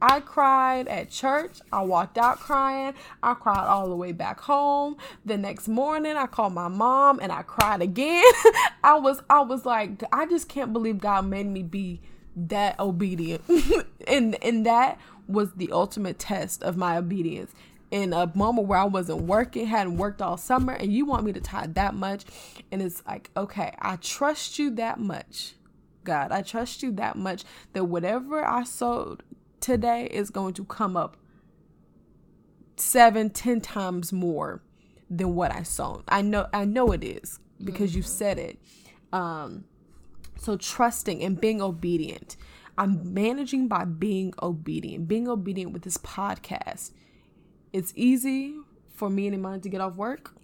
I cried at church. I walked out crying. I cried all the way back home. The next morning, I called my mom and I cried again. I was, I was like, I just can't believe God made me be that obedient. and and that was the ultimate test of my obedience in a moment where I wasn't working, hadn't worked all summer, and you want me to tie that much. And it's like, okay, I trust you that much, God. I trust you that much that whatever I sowed today is going to come up seven, ten times more than what I sown. I know I know it is because mm-hmm. you said it. Um so trusting and being obedient. I'm managing by being obedient, being obedient with this podcast. It's easy for me and Iman to get off work,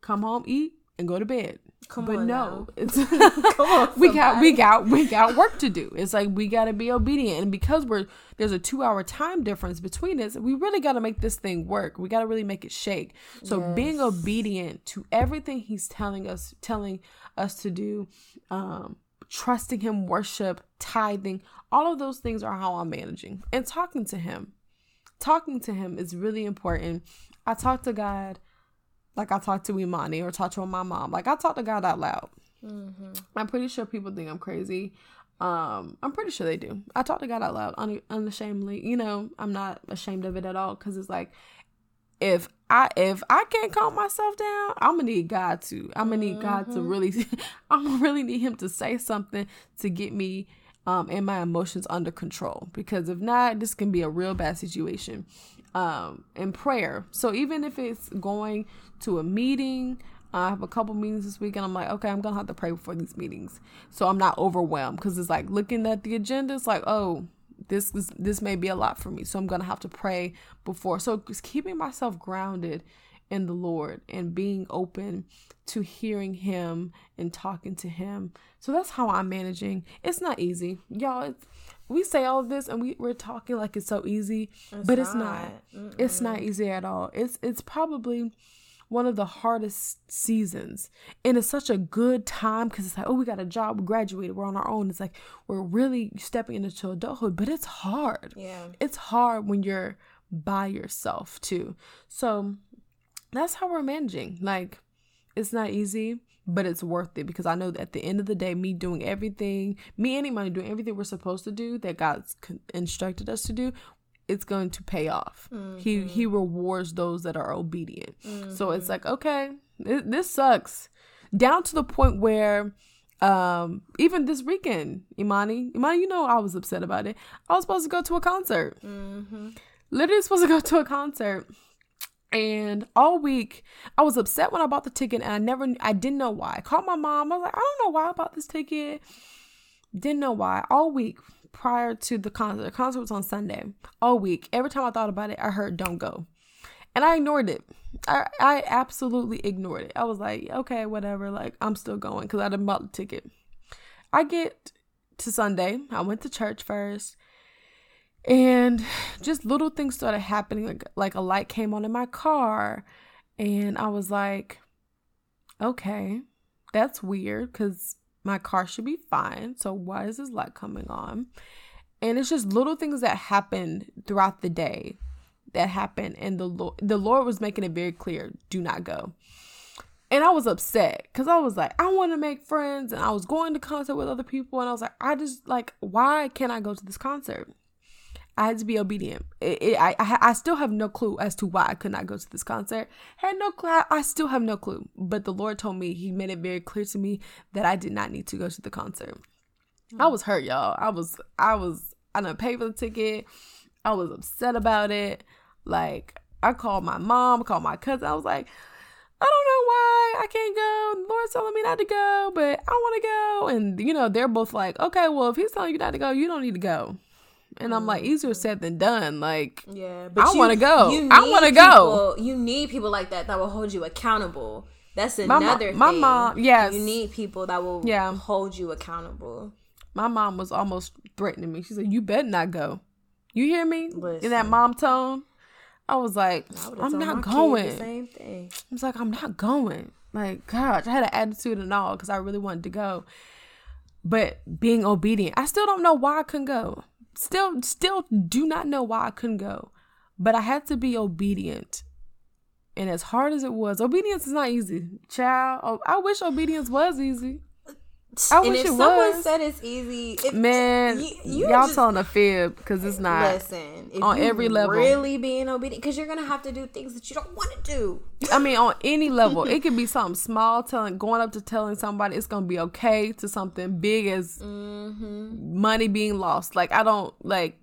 come home, eat, and go to bed. Come but no, now. it's on, we got we got we got work to do. It's like we got to be obedient, and because we're there's a two hour time difference between us, we really got to make this thing work. We got to really make it shake. So yes. being obedient to everything He's telling us, telling us to do, um, trusting Him, worship, tithing, all of those things are how I'm managing and talking to Him. Talking to Him is really important. I talk to God like I talk to Imani or talk to my mom. Like I talk to God out loud. Mm-hmm. I'm pretty sure people think I'm crazy. Um, I'm pretty sure they do. I talk to God out loud, un- unashamedly. You know, I'm not ashamed of it at all because it's like, if I if I can't calm myself down, I'm gonna need God to. I'm gonna need mm-hmm. God to mm-hmm. really. I'm gonna really need Him to say something to get me um and my emotions under control. Because if not, this can be a real bad situation. Um, and prayer. So even if it's going to a meeting, I have a couple meetings this week, and I'm like, okay, I'm gonna have to pray before these meetings, so I'm not overwhelmed. Because it's like looking at the agenda, it's like, oh, this is this may be a lot for me so i'm gonna have to pray before. So just keeping myself grounded in the lord and being open to hearing him and talking to him. So that's how i'm managing. It's not easy. Y'all it's, we say all of this and we, we're talking like it's so easy it's but not. it's not. Mm-mm. it's not easy at all. It's it's probably one of the hardest seasons. And it's such a good time because it's like, oh, we got a job, we graduated, we're on our own. It's like we're really stepping into adulthood, but it's hard. Yeah. It's hard when you're by yourself too. So that's how we're managing. Like, it's not easy, but it's worth it because I know that at the end of the day, me doing everything, me and Imani doing everything we're supposed to do that God's instructed us to do, it's going to pay off. Mm-hmm. He he rewards those that are obedient. Mm-hmm. So it's like, okay, it, this sucks. Down to the point where um even this weekend, Imani, Imani, you know I was upset about it. I was supposed to go to a concert. Mm-hmm. Literally supposed to go to a concert. And all week, I was upset when I bought the ticket, and I never, I didn't know why. I called my mom. I was like, I don't know why I bought this ticket. Didn't know why. All week, prior to the concert. The concert was on Sunday. All week, every time I thought about it, I heard "Don't go," and I ignored it. I I absolutely ignored it. I was like, okay, whatever. Like I'm still going because I didn't bought the ticket. I get to Sunday. I went to church first. And just little things started happening, like like a light came on in my car, and I was like, okay, that's weird because my car should be fine. So why is this light coming on? And it's just little things that happened throughout the day that happened and the Lord the Lord was making it very clear, do not go. And I was upset cuz I was like, I want to make friends and I was going to concert with other people and I was like, I just like why can't I go to this concert? I had to be obedient. It, it, I, I, I still have no clue as to why I could not go to this concert. Had no clue. I still have no clue. But the Lord told me. He made it very clear to me that I did not need to go to the concert. I was hurt, y'all. I was. I was. I didn't pay for the ticket. I was upset about it. Like I called my mom. Called my cousin. I was like. I don't know why I can't go. The Lord's telling me not to go, but I want to go. And, you know, they're both like, okay, well, if he's telling you not to go, you don't need to go. And I'm like, easier mm. said than done. Like, yeah, but I want to go. I want to go. You need people like that that will hold you accountable. That's another my, my thing. mom, yes. You need people that will yeah. hold you accountable. My mom was almost threatening me. She said, "You better not go." You hear me Listen. in that mom tone? I was like, "I'm not going." same thing. I was like, "I'm not going." Like, gosh, I had an attitude and all because I really wanted to go, but being obedient, I still don't know why I couldn't go still still do not know why I couldn't go. But I had to be obedient. And as hard as it was, obedience is not easy. Child, oh, I wish obedience was easy. I and wish if it someone was. said it's easy, man, you, just, telling a fib because it's not. Listen, on every level, really being obedient because you're gonna have to do things that you don't want to do. I mean, on any level, it could be something small, telling, going up to telling somebody it's gonna be okay, to something big as mm-hmm. money being lost. Like I don't like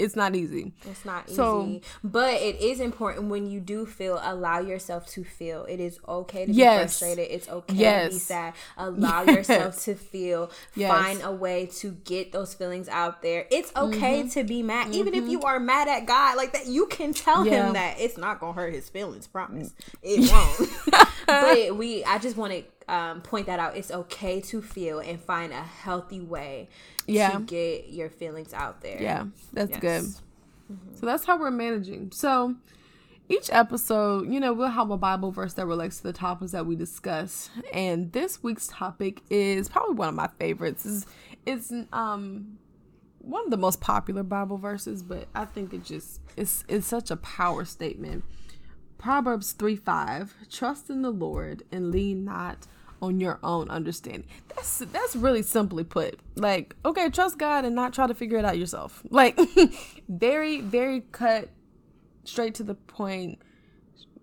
it's not easy. It's not easy. so. But it is important when you do feel, allow yourself to feel. It is okay to yes. be frustrated. It's okay yes. to be sad. Allow yes. yourself to feel. Find a way to get those feelings out there. It's okay mm-hmm. to be mad. Mm-hmm. Even if mm-hmm. you are mad at God like that, you can tell yeah. him that it's not gonna hurt his feelings, promise. It won't. but we I just want to um, point that out. It's okay to feel and find a healthy way yeah. to get your feelings out there. Yeah, that's yes. good. Mm-hmm. So that's how we're managing. So each episode, you know, we'll have a Bible verse that relates to the topics that we discuss. And this week's topic is probably one of my favorites. It's, it's um one of the most popular Bible verses, but I think it just it's it's such a power statement. Proverbs 3 5 Trust in the Lord and lean not on your own understanding. That's that's really simply put. Like, okay, trust God and not try to figure it out yourself. Like very, very cut straight to the point.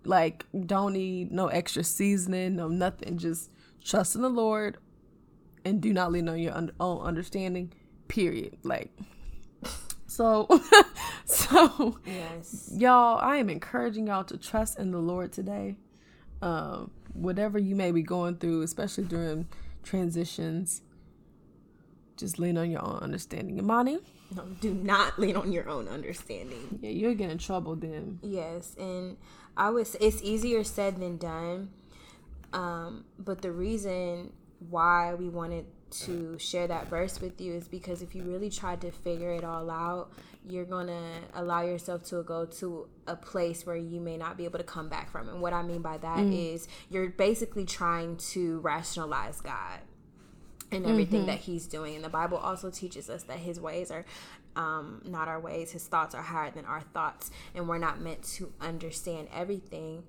Like, don't need no extra seasoning, no nothing. Just trust in the Lord and do not lean on your own understanding. Period. Like so, so yes, y'all. I am encouraging y'all to trust in the Lord today. Um, whatever you may be going through, especially during transitions, just lean on your own understanding. Imani? No, do not lean on your own understanding. Yeah, you'll get in trouble then. Yes, and I was. It's easier said than done. Um, but the reason why we wanted to share that verse with you is because if you really try to figure it all out, you're going to allow yourself to go to a place where you may not be able to come back from. And what I mean by that mm. is you're basically trying to rationalize God and everything mm-hmm. that he's doing. And the Bible also teaches us that his ways are um, not our ways, his thoughts are higher than our thoughts, and we're not meant to understand everything.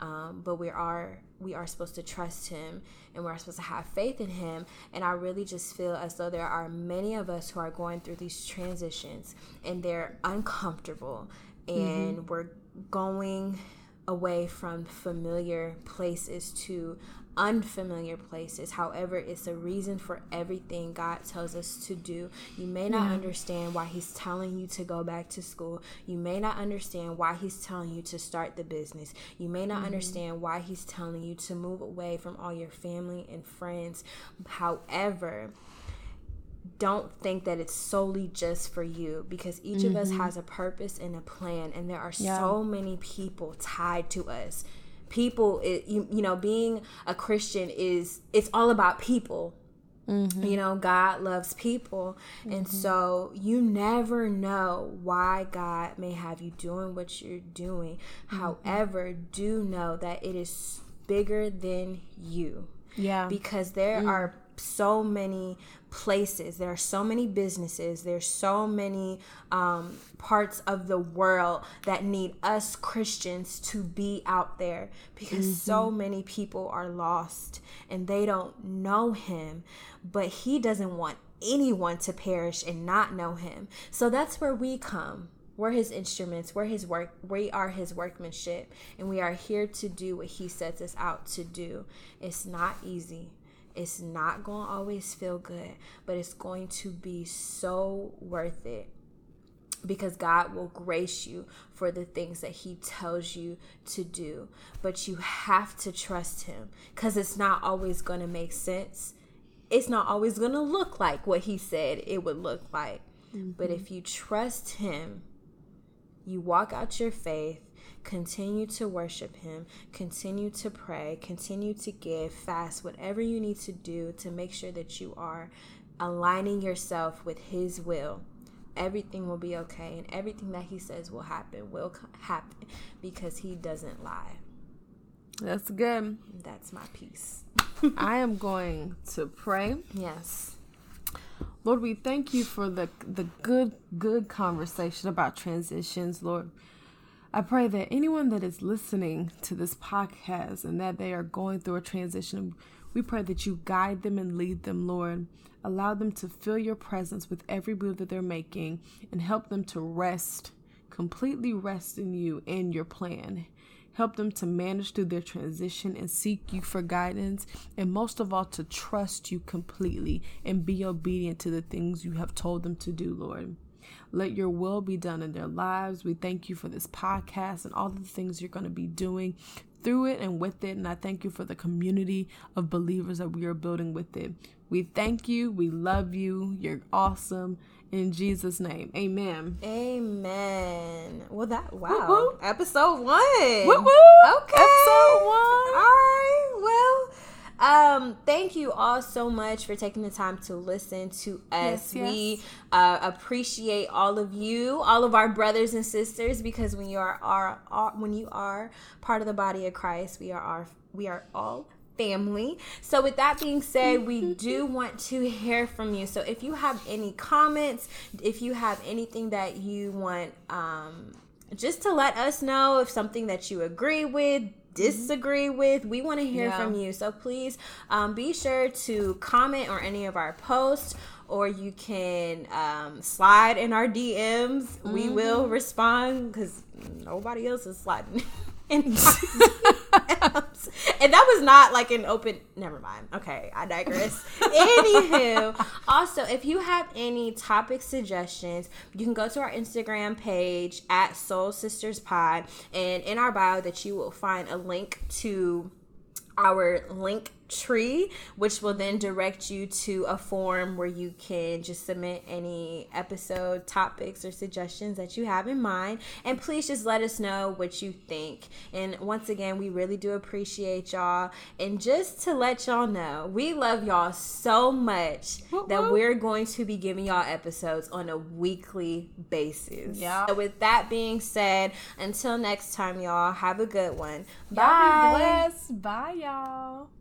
Um, but we are we are supposed to trust him and we're supposed to have faith in him and i really just feel as though there are many of us who are going through these transitions and they're uncomfortable and mm-hmm. we're going away from familiar places to unfamiliar places. However, it's a reason for everything God tells us to do. You may not yeah. understand why He's telling you to go back to school. You may not understand why He's telling you to start the business. You may not mm-hmm. understand why He's telling you to move away from all your family and friends. However, don't think that it's solely just for you because each mm-hmm. of us mm-hmm. has a purpose and a plan and there are yeah. so many people tied to us people it, you, you know being a christian is it's all about people mm-hmm. you know god loves people mm-hmm. and so you never know why god may have you doing what you're doing mm-hmm. however do know that it is bigger than you yeah because there mm. are so many places. There are so many businesses. There's so many um, parts of the world that need us christians to be out there because mm-hmm. so many people are lost and they don't know him but he doesn't want anyone to perish and not know him. So that's where we come. We're his instruments. We're his work we are his workmanship and we are here to do what he sets us out to do. It's not easy it's not going to always feel good, but it's going to be so worth it because God will grace you for the things that He tells you to do. But you have to trust Him because it's not always going to make sense. It's not always going to look like what He said it would look like. Mm-hmm. But if you trust Him, you walk out your faith Continue to worship Him, continue to pray, continue to give, fast, whatever you need to do to make sure that you are aligning yourself with His will. Everything will be okay, and everything that He says will happen will happen because He doesn't lie. That's good. That's my piece. I am going to pray. Yes. Lord, we thank you for the the good good conversation about transitions, Lord. I pray that anyone that is listening to this podcast and that they are going through a transition, we pray that you guide them and lead them, Lord. Allow them to feel your presence with every move that they're making and help them to rest, completely rest in you and your plan. Help them to manage through their transition and seek you for guidance, and most of all, to trust you completely and be obedient to the things you have told them to do, Lord. Let your will be done in their lives. We thank you for this podcast and all the things you're going to be doing through it and with it. And I thank you for the community of believers that we are building with it. We thank you. We love you. You're awesome. In Jesus' name. Amen. Amen. Well, that, wow. Woo-hoo. Episode one. Woo-hoo. Okay. Episode one. All right. Well, um, thank you all so much for taking the time to listen to us. Yes, yes. We uh, appreciate all of you, all of our brothers and sisters, because when you are, are, are when you are part of the body of Christ, we are our we are all family. So, with that being said, we do want to hear from you. So, if you have any comments, if you have anything that you want, um, just to let us know if something that you agree with disagree mm-hmm. with. We want to hear yeah. from you. So please um, be sure to comment on any of our posts or you can um, slide in our DMs. Mm-hmm. We will respond because nobody else is sliding. and that was not like an open. Never mind. Okay, I digress. Anywho, also, if you have any topic suggestions, you can go to our Instagram page at Soul Sisters Pod, and in our bio, that you will find a link to our link tree, which will then direct you to a form where you can just submit any episode topics or suggestions that you have in mind. And please just let us know what you think. And once again, we really do appreciate y'all. And just to let y'all know, we love y'all so much that we're going to be giving y'all episodes on a weekly basis. Yeah. So with that being said, until next time, y'all, have a good one. Bye. Bye. Bye, y'all.